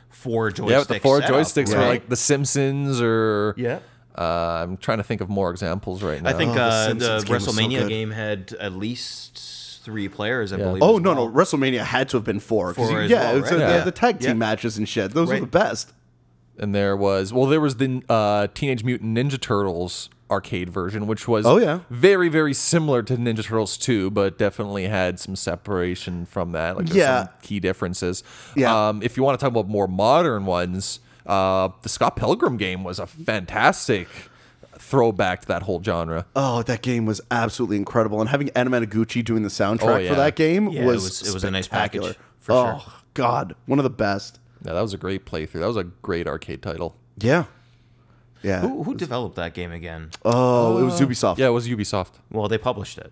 four joystick. Yeah, with the four setup, joysticks for right? like The Simpsons or Yeah. Uh, I'm trying to think of more examples right now. I think Oh, the uh, the, Simpsons game was so WrestleMania game had at least three players, I Yeah. believe. Oh no, well. no, WrestleMania had to have been four. 'cause Four you- as yeah, well, it's right? uh, Yeah. the, the tag team Yeah. matches and shit. Those were Right. the best. and there was well, there was the uh, Teenage Mutant Ninja Turtles arcade version, which was Oh, yeah. very very similar to Ninja Turtles 2, but definitely had some separation from that. Like Yeah. some key differences. Yeah. Um, if you want to talk about more modern ones, uh, the Scott Pilgrim game was a fantastic throwback to that whole genre. Oh, that game was absolutely incredible, and having Anamanaguchi doing the soundtrack Oh, yeah. for that game Yeah, it was was- it was a nice package, for oh sure. God, one of the best. Yeah, that was a great playthrough. That was a great arcade title. Yeah, yeah. Who, who developed that game again? Oh, it was Ubisoft. Yeah, it was Ubisoft. Well, they published it.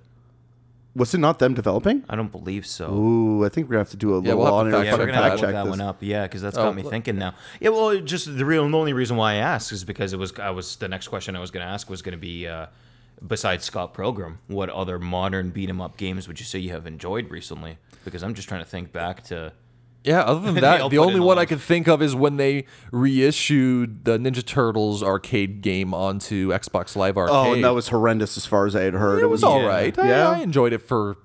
Was it not them developing? I don't believe so. Ooh, I think we're gonna have to do a Yeah, little we'll have to on-air fact Yeah, check we're gonna have fact to look check that this. one up. Yeah, because that's Oh, got me look. thinking now. Yeah, well, it just the real the only reason why I asked is because it was I was the next question I was going to ask was going to be uh, besides Scott Pilgrim, what other modern beat 'em up games would you say you have enjoyed recently? Because I'm just trying to think back to. Yeah, other than [LAUGHS] that, the only one I lot. could think of is when they reissued the Ninja Turtles arcade game onto Xbox Live Arcade. Oh, and that was horrendous as far as I had heard. it was all right. Yeah. I, Yeah. I enjoyed it for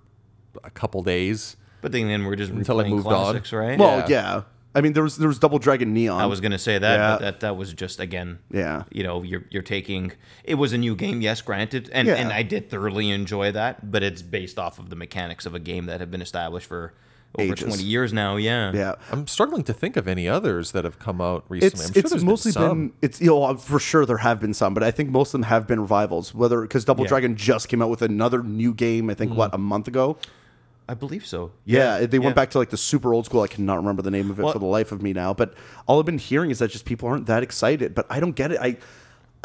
a couple days. But then, then we're just Until it replaying moved on. right? Well, Yeah. yeah. I mean, there was there was Double Dragon Neon. I was going to say that, Yeah. but that that was just again. Yeah. You know, you're you're taking. It was a new game, yes, granted, and Yeah. and I did thoroughly enjoy that, but it's based off of the mechanics of a game that have been established for over Ages. 20 years now. Yeah. yeah. I'm struggling to think of any others that have come out recently. It's I'm sure it's there's mostly been, some. been, it's you know for sure there have been some, but I think most of them have been revivals. Whether because Double Yeah. Dragon just came out with another new game, I think Mm. what a month ago. I believe so. Yeah, they went yeah. back to like the super old school. I cannot remember the name of it Well- for the life of me now. But all I've been hearing is that just people aren't that excited. But I don't get it. I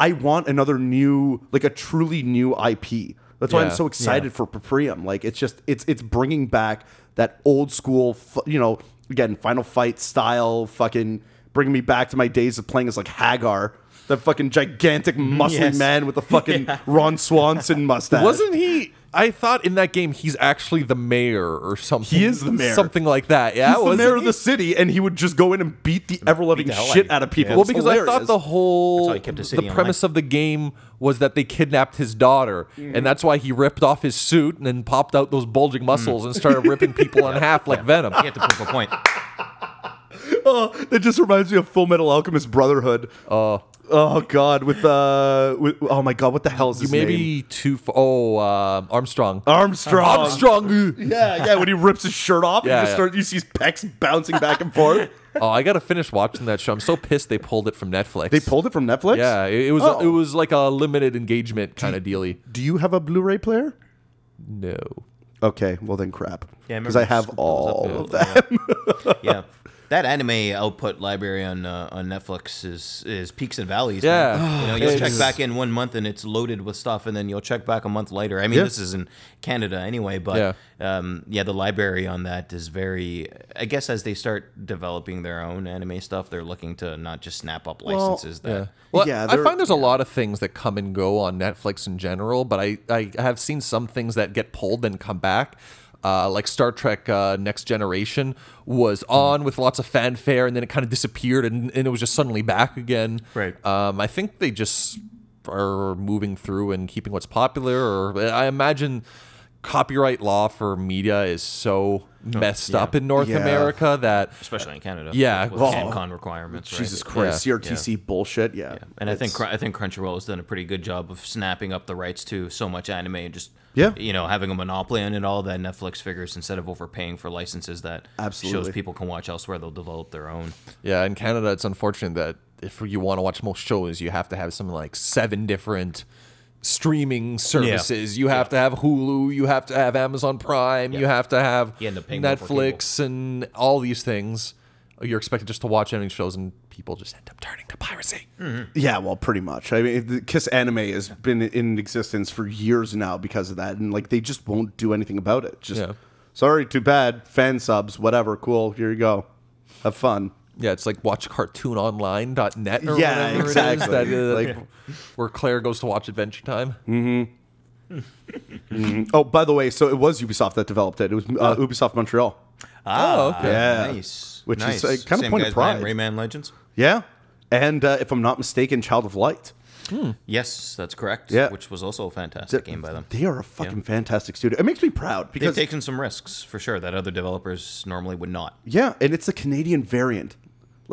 I want another new, like a truly new IP. That's why I'm so excited for Paprium. Like it's just it's it's bringing back that old school, you know, again Final Fight style, fucking bringing me back to my days of playing as like Haggar. That fucking gigantic, mm-hmm. muscly Yes. man with the [LAUGHS] fucking Ron Swanson [LAUGHS] mustache. Wasn't he? I thought in that game he's actually the mayor or something. He is the mayor. something like that. Yeah, He's the wasn't mayor of the city, and he would just go in and beat the ever loving shit out out of of people. Yeah. Well, It's because I thought the whole how he kept the the, premise of the game was that they kidnapped his daughter, mm-hmm. and that's why he ripped off his suit and then popped out those bulging muscles and started ripping people in [LAUGHS] half like Venom. You have to prove a point. [LAUGHS] oh, that just reminds me of Full Metal Alchemist Brotherhood. Oh, Oh God, with uh, with, oh my God, what the hell is you his may name? be too. F- oh, um Armstrong. Armstrong. Armstrong. Yeah, yeah. When he rips his shirt off, Yeah, and you, just yeah. start, you see his pecs bouncing back and forth. [LAUGHS] oh, I gotta finish watching that show. I'm so pissed they pulled it from Netflix. They pulled it from Netflix. Yeah, it, it was Oh. it was like a limited engagement kind of dealy. Do you have a Blu-ray player? No. Okay, well then crap. Yeah, because I remember have scooping those up, all yeah. of [LAUGHS] that. yeah. That anime output library on uh, on Netflix is is peaks and valleys. Yeah. man. you know, you'll check back in one month and it's loaded with stuff, and then you'll check back a month later. I mean, Yeah. this is in Canada anyway, but Yeah. yeah. Um, yeah, the library on that is very. I guess as they start developing their own anime stuff, they're looking to not just snap up licenses. Yeah. that Well, Yeah, I find there's a lot of things that come and go on Netflix in general, but I, I have seen some things that get pulled and come back. Uh, like Star Trek uh, Next Generation was Hmm. on with lots of fanfare, and then it kind of disappeared, and, and it was just suddenly back again. Right. Um, I think they just are moving through and keeping what's popular. Or I imagine copyright law for media is so oh, messed Oh, yeah. up in North Yeah. America that especially in Canada. Yeah, with well, CanCon requirements. Right? Jesus Christ, Yeah. CRTC bullshit. Yeah, And I think It's- I think Crunchyroll has done a pretty good job of snapping up the rights to so much anime and just Yeah. you know having a monopoly on it all that Netflix figures instead of overpaying for licenses that Absolutely. shows people can watch elsewhere they'll develop their own. Yeah, in Canada, it's unfortunate that if you want to watch most shows, you have to have something like seven different streaming services. You have to have Hulu, you have to have Amazon Prime, you have to have You end up paying more for Netflix, and all these things. You're expected just to watch any shows, and people just end up turning to piracy. Mm-hmm. Yeah, well, pretty much. I mean, the Kiss Anime has been in existence for years now because of that, and like they just won't do anything about it. Just Yeah. sorry, too bad. Fan subs, whatever. Cool. Here you go. Have fun. Yeah, it's like watchcartoononline.net or Yeah, whatever exactly. it is. That, uh, Like- [LAUGHS] where Claire goes to watch Adventure Time. Oh, by the way, so it was Ubisoft that developed it. It was uh, Ubisoft Montreal. Ah, okay. Yeah. nice. Which is, uh, kind of point of guys behind pride. Rayman Legends. Yeah, and uh, if I'm not mistaken, Child of Light. Yes, that's correct. Yeah. which was also a fantastic game by them. They are a fucking fantastic studio. It makes me proud because They've taken some risks for sure that other developers normally would not. Yeah, and it's a Canadian variant.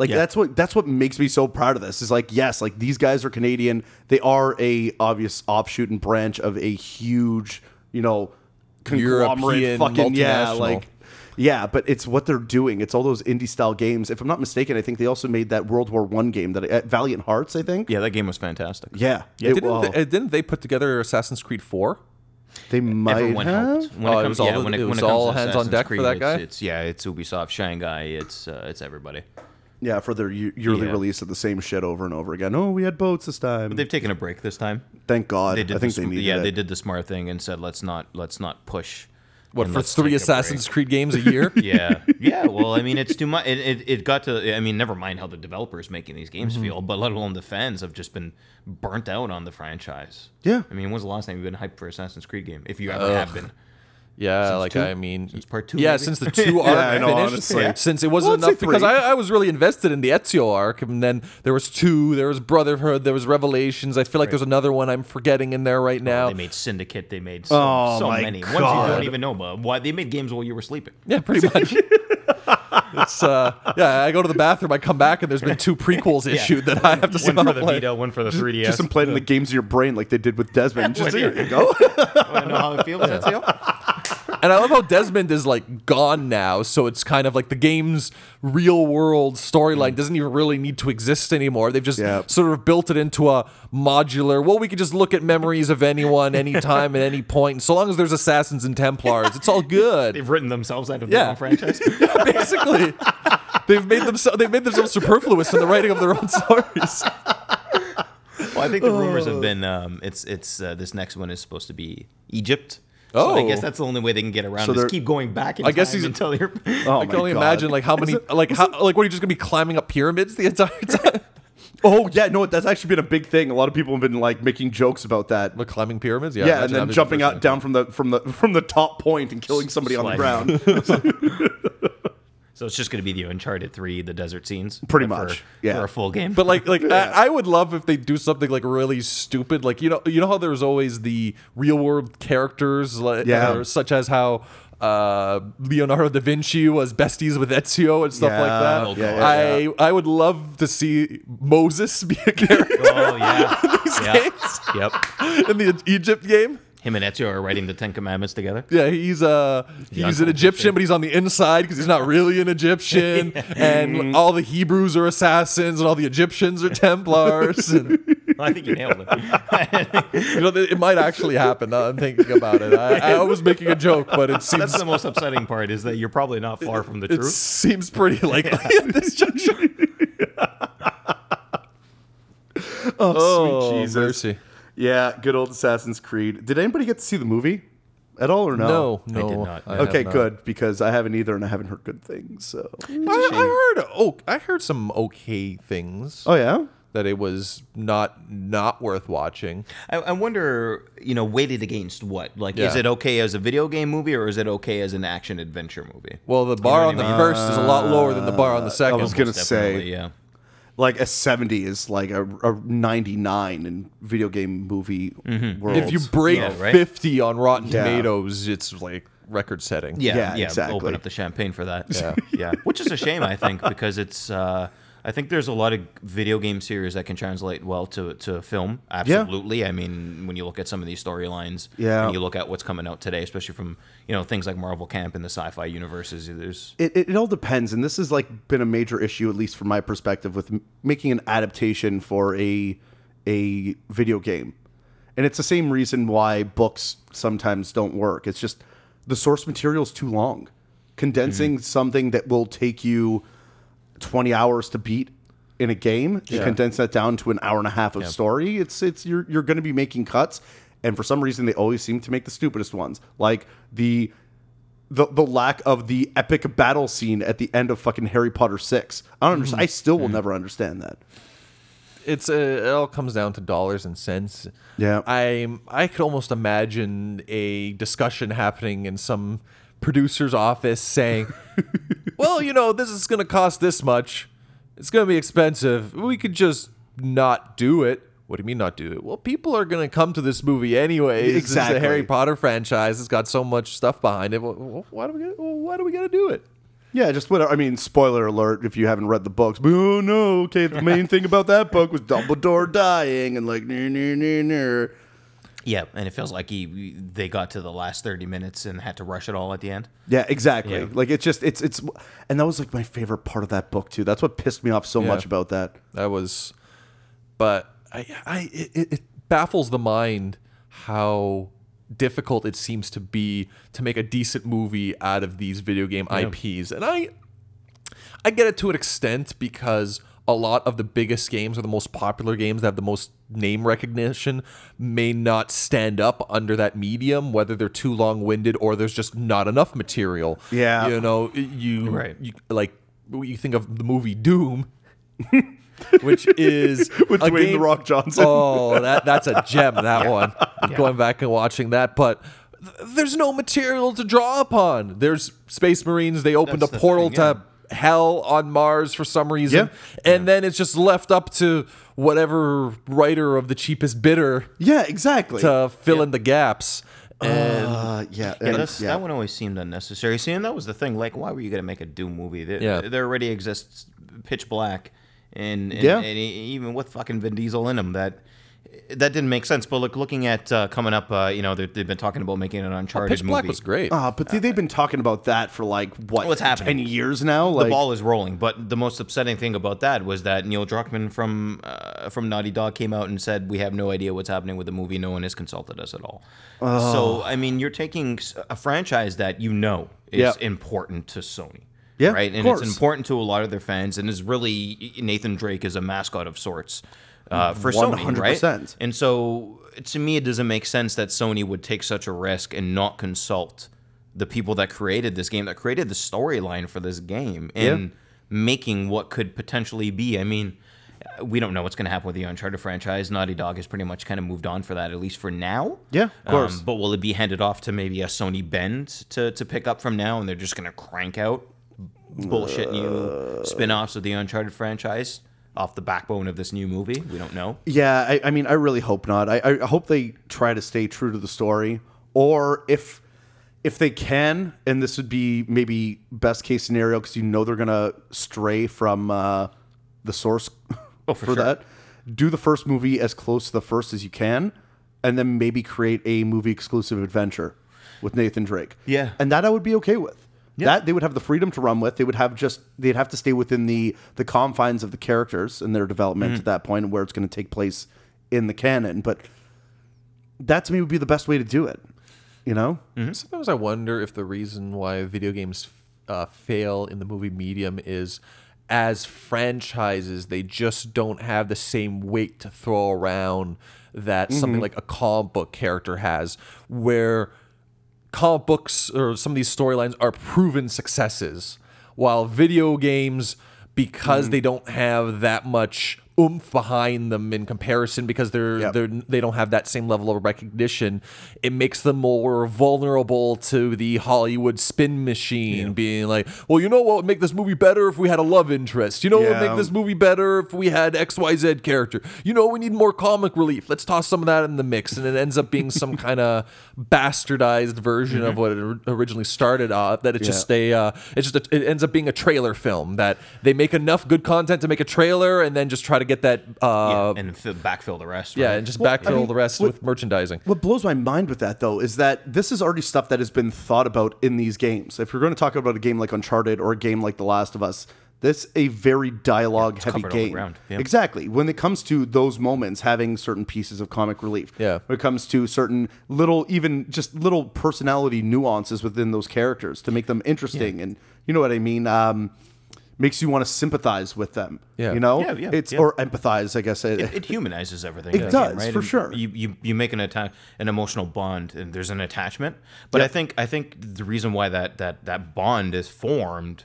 Like Yeah. that's what that's what makes me so proud of this. Is like yes, like these guys are Canadian. They are a obvious offshoot and branch of a huge, you know, conglomerate European fucking yeah, like yeah, but it's what they're doing. It's all those indie style games. If I'm not mistaken, I think they also made that World War One game that uh, Valiant Hearts. I think. Yeah, that game was fantastic. Yeah. Yeah, It- didn't, well, they, uh, didn't they put together Assassin's Creed 4? they might Everyone have. helped. When Oh, it it comes, was all yeah, the- when it, it when was it comes all to hands on Assassin's deck for Creed, that guy? It's, it's yeah, it's Ubisoft, Shanghai, it's uh, it's everybody. Yeah, for their ye- yearly Yeah. release of the same shit over and over again. Oh, we had boats this time. But They've taken a break this time. Thank God. They did I think the, they sm- needed yeah, it. they did the smart thing and said let's not let's not push. What, and for let's three take a Assassin's. Creed games a year? [LAUGHS] yeah, yeah. Well, I mean, it's too much. It, it, it got to. I mean, never mind how the developers making these games Mm-hmm. feel, but let alone the fans have just been burnt out on the franchise. Yeah. I mean, when's the last time you've been hyped for Assassin's Creed game? If you ever have been. Yeah, like two? I mean, Since part two, Yeah, maybe? since the [LAUGHS] two arc I know, finished. honestly. Yeah. Since it wasn't Well, enough because. I, I was really invested in the Ezio arc, and then there was two. There was Brotherhood. There was Revelations. I feel like there's another one I'm forgetting in there right now. They made Syndicate. They made so, Oh, so my many. Ones you don't even know about. Why they made games while you were sleeping. yeah, pretty much. [LAUGHS] it's uh, yeah. I go to the bathroom. I come back, and there's been two prequels [LAUGHS] issued that I have to One somehow for the play. Vita, one for the 3DS. Just implanting the games in your brain like they did with Desmond. Just Yeah. here you go. Want to know how it feels, Ezio? And I love how Desmond is like gone now, so it's kind of like the game's real world storyline doesn't even really need to exist anymore. They've just Yeah. sort of built it into a modular. Well, we could just look at memories of anyone, anytime, [LAUGHS] at any point. So long as there's assassins and Templars, it's all good. They've written themselves out of Yeah. their own [LAUGHS] franchise. Basically, they've made themselves they've made themselves superfluous in the writing of their own stories. Well, I think the rumors have been um, it's it's uh, this next one is supposed to be Egypt. So I Oh. guess that's the only way they can get around. So is keep going back. In I guess time he's- until you're. [LAUGHS] Oh I can only God. imagine like how many like how [LAUGHS] like what are you just gonna be climbing up pyramids the entire [LAUGHS] time? Oh yeah, no, that's actually been a big thing. A lot of people have been like making jokes about that. Like climbing pyramids, yeah. Yeah, and then jumping out down from the from the from the top point and killing somebody on the ground. So it's just going to be the Uncharted three, the desert scenes, Pretty but for- much, yeah. for a full game. But like, like [LAUGHS] I, I would love if they do something like really stupid. Like you know, you know how there's always the real world characters, like Yeah. or such as how uh, Leonardo da Vinci was besties with Ezio and stuff Yeah, like that. yeah, yeah, I I would love to see Moses be a character oh yeah, [LAUGHS] yeah. games yep. in the Egypt game. Him and Ezio are writing the Ten Commandments together. Yeah, he's uh he's an Egyptian, but he's on the inside because he's not really an Egyptian. [LAUGHS] and all the Hebrews are assassins, and all the Egyptians are Templars. And [LAUGHS] I think you nailed it. [LAUGHS] You know, it might actually happen. Now I'm thinking about it. I, I was making a joke, but it seems That's the most upsetting part is that you're probably not far from the it truth. seems pretty likely at this juncture. Oh, sweet Jesus. mercy. Yeah, good old Assassin's Creed. Did anybody get to see the movie at all or no? No, no, did not. I have Okay, not. good because I haven't either, and I haven't heard good things. So. I, I heard. Oh, I heard some okay things. Oh yeah. That it was not not worth watching. I, I wonder, you know, weighted against what? Like, is it okay as a video game movie or is it okay as an action adventure movie? Well, the bar what on the mean? first is a lot lower than the bar on the second. I was gonna say, definitely, yeah. Like a seventy is like a, a ninety nine in video game movie world. if you break Yeah, right? 50 on Rotten Yeah. Tomatoes, it's like record setting. Yeah, Yeah, yeah, exactly. Open up the champagne for that. Yeah. yeah. [LAUGHS] Which is a shame, I think, because it's. Uh, I think there's a lot of video game series that can translate well to to film. Absolutely. I mean, when you look at some of these storylines, Yeah. and you look at what's coming out today, especially from you know things like Marvel Camp and the sci-fi universes. There's it, it, it all depends and this has like been a major issue at least from my perspective with m- making an adaptation for a a video game and it's the same reason why books sometimes don't work it's just the source material is too long condensing mm-hmm. something that will take you 20 hours to beat in a game you Yeah. condense that down to an hour and a half of story it's it's you're you're going to be making cuts and for some reason they always seem to make the stupidest ones like the the the lack of the epic battle scene at the end of fucking Harry Potter 6 i don't understand i still will never understand that It's uh, it all comes down to dollars and cents. Yeah. I I could almost imagine a discussion happening in some producer's office saying, "Well, you know, this is going to cost this much. It's going to be expensive. We could just not do it." What do you mean not do it? Well, people are going to come to this movie anyway. It's Exactly. the Harry Potter franchise. It's got so much stuff behind it. Well, Why do we? Get, why do we got to do it? Yeah, just whatever. I mean, spoiler alert if you haven't read the books. But, oh no, okay. The main thing about that book was Dumbledore dying and like. Yeah, and it feels like he they got to the last thirty minutes and had to rush it all at the end. Yeah, exactly. Yeah. Like it's just it's it's, and that was like my favorite part of that book too. That's what pissed me off so much about that. That was, but I, I it, it- it baffles the mind how difficult it seems to be to make a decent movie out of these video game IPs, and I, I get it to an extent because a lot of the biggest games or the most popular games that have the most name recognition may not stand up under that medium, whether they're too long-winded or there's just not enough material. Yeah. you know, you Right. you like you think of the movie Doom. [LAUGHS] which is [LAUGHS] With a Dwayne The Rock Johnson. Oh, that that's a gem. That one. Going back and watching that, but th- there's no material to draw upon. There's Space Marines. They opened That's a the portal thing, yeah. to hell on Mars for some reason, Yeah. and then it's just left up to whatever writer of the cheapest bidder Yeah, exactly. to fill in the gaps. And uh, yeah, Yeah, and- that's, yeah. that one always seemed unnecessary. See, and that was the thing. Like, why were you going to make a Doom movie? There, Yeah. there already exists Pitch Black, and, and, Yeah. and e- even with fucking Vin Diesel in him, that that didn't make sense. But look, looking at uh, coming up, uh, you know, they- they've been talking about making an Uncharted Pitch Black was great. Uh, but they, they've been talking about that for like what? What's happening? Ten years now. the ball is rolling. But the most upsetting thing about that was that Neil Druckmann from uh, from Naughty Dog came out and said we have no idea what's happening with the movie. No one has consulted us at all. Oh. So I mean, you're taking a franchise that you know is Yeah. important to Sony. Yeah, right, and course. it's important to a lot of their fans, and is really Nathan Drake is a mascot of sorts uh, for Sony, right? 100%. And so, to me, it doesn't make sense that Sony would take such a risk and not consult the people that created this game, that created the storyline for this game, and making what could potentially be. I mean, uh, we don't know what's going to happen with the Uncharted franchise. Naughty Dog has pretty much kind of moved on for that, at least for now. Yeah, of course. Um, but will it be handed off to maybe a Sony Bend to, to pick up from now, and they're just going to crank out bullshit new spin-offs of the Uncharted franchise off the backbone of this new movie? We don't know. Yeah, I, I mean, I really hope not. I, I hope they try to stay true to the story, or if if they can, and this would be maybe best case scenario because you know they're gonna stray from uh, the source [LAUGHS] Oh, for, for sure. that. Do the first movie as close to the first as you can, and then maybe create a movie exclusive adventure with Nathan Drake. Yeah. and that I would be okay with. That they would have the freedom to run with. They would have just they'd have to stay within the the confines of the characters and their development Mm-hmm. at that point, where it's going to take place in the canon. But that to me would be the best way to do it. You know? Sometimes I wonder if the reason why video games uh, fail in the movie medium is as franchises, they just don't have the same weight to throw around that something like a comic book character has, where comic books or some of these storylines are proven successes, while video games, because mm. they don't have that much oomph behind them in comparison because they're Yep. they're they don't have that same level of recognition it makes them more vulnerable to the hollywood spin machine being like well you know what would make this movie better if we had a love interest? You know what would make this movie better if we had xyz character? You know we need more comic relief. Let's toss some of that in the mix. And it ends up being some [LAUGHS] kind of bastardized version of what it originally started off that it's just a uh, it's just a, it ends up being a trailer film that they make enough good content to make a trailer and then just try to get that uh, and fill, backfill the rest. yeah, and just backfill I mean, the rest what- with merchandising. What blows my mind with that though is that this is already stuff that has been thought about in these games. If you're going to talk about a game like Uncharted or a game like The Last of Us, this a very dialogue heavy covered all the game. Yeah. Exactly. When it comes to those moments, having certain pieces of comic relief. Yeah. When it comes to certain little, even just little personality nuances within those characters to make them interesting, and you know what I mean. Um, makes you want to sympathize with them. Yeah. You know. Yeah, yeah, It's yeah. or empathize. I guess. it, eh, it humanizes everything. It does, game, right? for And sure. You, you you make an attack, an emotional bond, and there's an attachment. But I think I think the reason why that that that bond is formed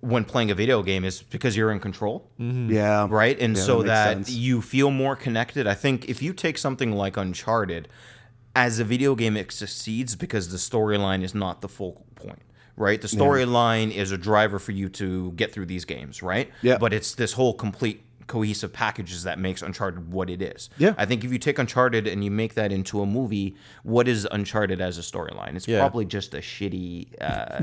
when playing a video game is because you're in control, mm-hmm. yeah. right? And Yeah, so makes that, you feel more connected. I think if you take something like Uncharted, as a video game, it succeeds because the storyline is not the focal point. Right, the storyline is a driver for you to get through these games, right? Yeah. But it's this whole complete cohesive packages that makes Uncharted what it is. Yeah. I think if you take Uncharted and you make that into a movie, what is Uncharted as a storyline? It's Yeah. probably just a shitty uh,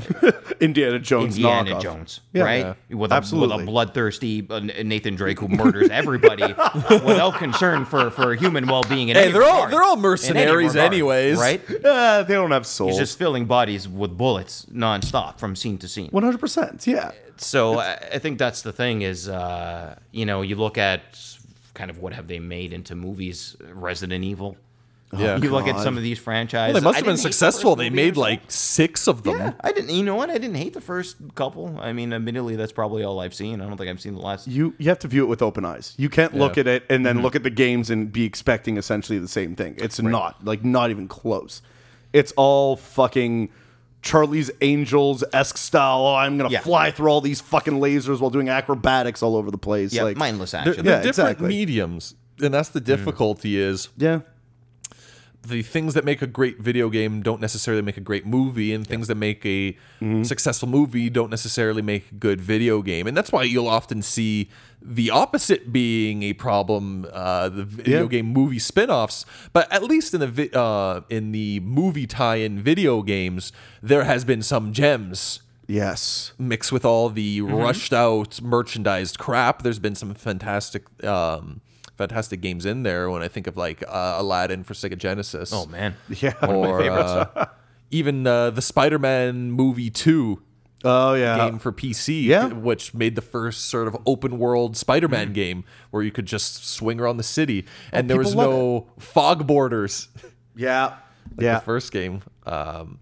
[LAUGHS] Indiana Jones. Indiana knockoff. Jones, Yeah. right? Yeah. With, a, with a bloodthirsty uh, Nathan Drake who murders everybody [LAUGHS] without concern for, for human well being. Hey, they're all they're all mercenaries anyways. right? Uh, they don't have souls. He's just filling bodies with bullets nonstop from scene to scene. One hundred percent. Yeah. So I, I think that's the thing is, uh, you know, you look at kind of what have they made into movies, Resident Evil. Yeah. You look at some of these franchises. They must have been didn't the successful. They made like six of them. Yeah, I didn't. You know what? I didn't hate the first couple. I mean, admittedly, that's probably all I've seen. I don't think I've seen the last. You you have to view it with open eyes. You can't look at it and then Mm-hmm. look at the games and be expecting essentially the same thing. It's not like not even close. It's all fucking Charlie's Angels esque style. Oh, I'm gonna Yeah. fly through all these fucking lasers while doing acrobatics all over the place. Yeah, like mindless They're, action. they're Yeah, different exactly. mediums, and that's the difficulty. Is yeah, the things that make a great video game don't necessarily make a great movie, and things that make a Mm-hmm. successful movie don't necessarily make a good video game. And that's why you'll often see the opposite being a problem: uh, the video Yeah. game movie spin-offs. But at least in the vi- uh, in the movie tie-in video games, there has been some gems yes, mixed with all the rushed out merchandised crap. There's been some fantastic, um, fantastic games in there. When I think of like uh, Aladdin for Sega Genesis, Oh man. yeah. or uh, [LAUGHS] even uh, the Spider-Man movie two oh yeah. game for PC, yeah. which made the first sort of open world Spider-Man game where you could just swing around the city, and there was people love no fog borders. [LAUGHS] yeah, like yeah. the first game. Um,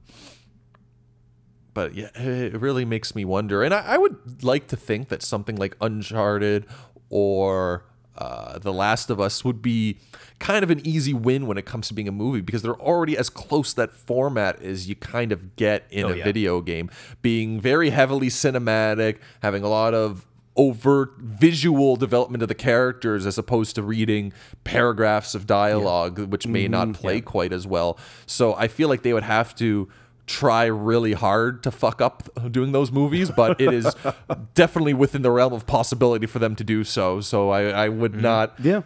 but yeah, it really makes me wonder. And I, I would like to think that something like Uncharted or uh, The Last of Us would be kind of an easy win when it comes to being a movie because they're already as close to that format as you kind of get in a yeah. video game, being very heavily cinematic, having a lot of overt visual development of the characters as opposed to reading paragraphs of dialogue which may not play quite as well. So i feel like they would have to try really hard to fuck up doing those movies but it is [LAUGHS] definitely within the realm of possibility for them to do so so i, I would not yeah.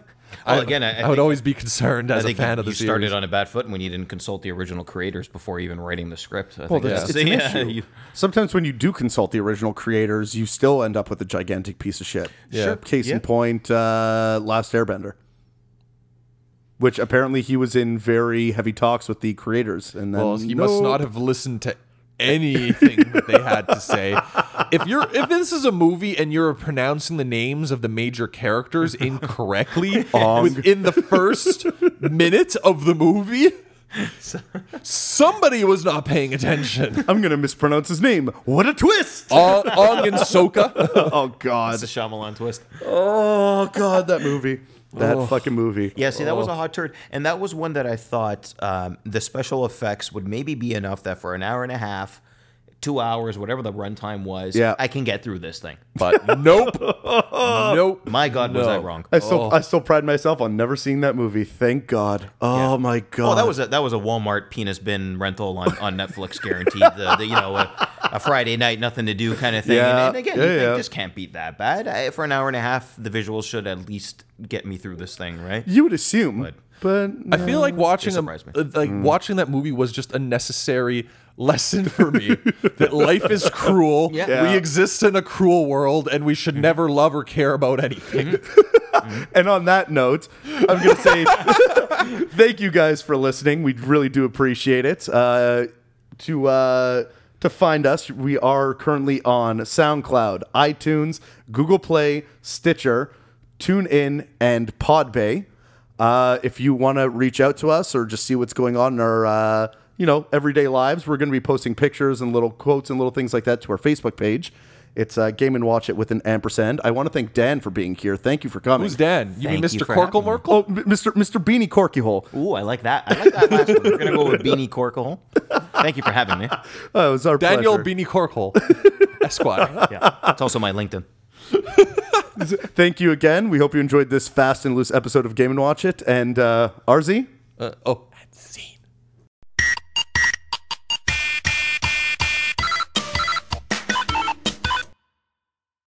Well, again, I, I I would think- always be concerned I as a fan you, of the you started on a bad foot when you didn't consult the original creators before even writing the script. I Well, think that's, that's- it's an [LAUGHS] yeah, you- Sometimes when you do consult the original creators, you still end up with a gigantic piece of shit. Yeah. Sure. Case Yeah. in point, uh, Last Airbender, which apparently he was in very heavy talks with the creators, and then well he must not have listened to anything that they had to say. [LAUGHS] If you're if this is a movie and you're pronouncing the names of the major characters incorrectly [LAUGHS] um, within the first minute of the movie, somebody was not paying attention. I'm gonna mispronounce his name. What a twist! Ong, Ong and Soka. [LAUGHS] Oh god. It's a Shyamalan twist. Oh god, that movie. That fucking movie. Yeah, see, that was a hot turd, and that was one that I thought um, the special effects would maybe be enough that for an hour and a half, two hours, whatever the runtime was, Yeah. I can get through this thing. But [LAUGHS] nope. nope. My God, was I wrong? I still I still pride myself on never seeing that movie. Thank God. Oh my god. Oh, that was a that was a Walmart penis bin rental on, on Netflix, guaranteed. The, the you know a, a Friday night, nothing to do kind of thing. Yeah. And, and again, Yeah, you think this can't beat that bad. I, for an hour and a half, the visuals should at least get me through this thing, right? you would assume, But- but, I feel like watching a, surprised me. uh, like watching that movie was just a necessary lesson for me that life is cruel. [LAUGHS] Yeah. Yeah. We exist in a cruel world and we should never love or care about anything. And on that note, I'm going to say [LAUGHS] thank you guys for listening. We really do appreciate it. Uh, to uh, to find us, we are currently on SoundCloud, iTunes, Google Play, Stitcher, TuneIn, and Podbay. Uh, if you want to reach out to us or just see what's going on in our uh, you know everyday lives, we're going to be posting pictures and little quotes and little things like that to our Facebook page. It's uh, Game and Watch It with an ampersand. I want to thank Dan for being here. Thank you for coming. Who's Dan? You mean Thank you Mr. for Corkle having me. Merkel? Oh, M- Mr. Mr. Beanie Corky Hole. Ooh, I like that. I like that last one. We're gonna go with Beanie Corkle. Thank you for having me. [LAUGHS] Oh, it was our Daniel pleasure. Beanie Corkle, [LAUGHS] Esquire. Yeah, it's also my LinkedIn. [LAUGHS] [LAUGHS] Thank you again. We hope you enjoyed this fast and loose episode of Game and Watch It. And uh, RZ, Uh, oh.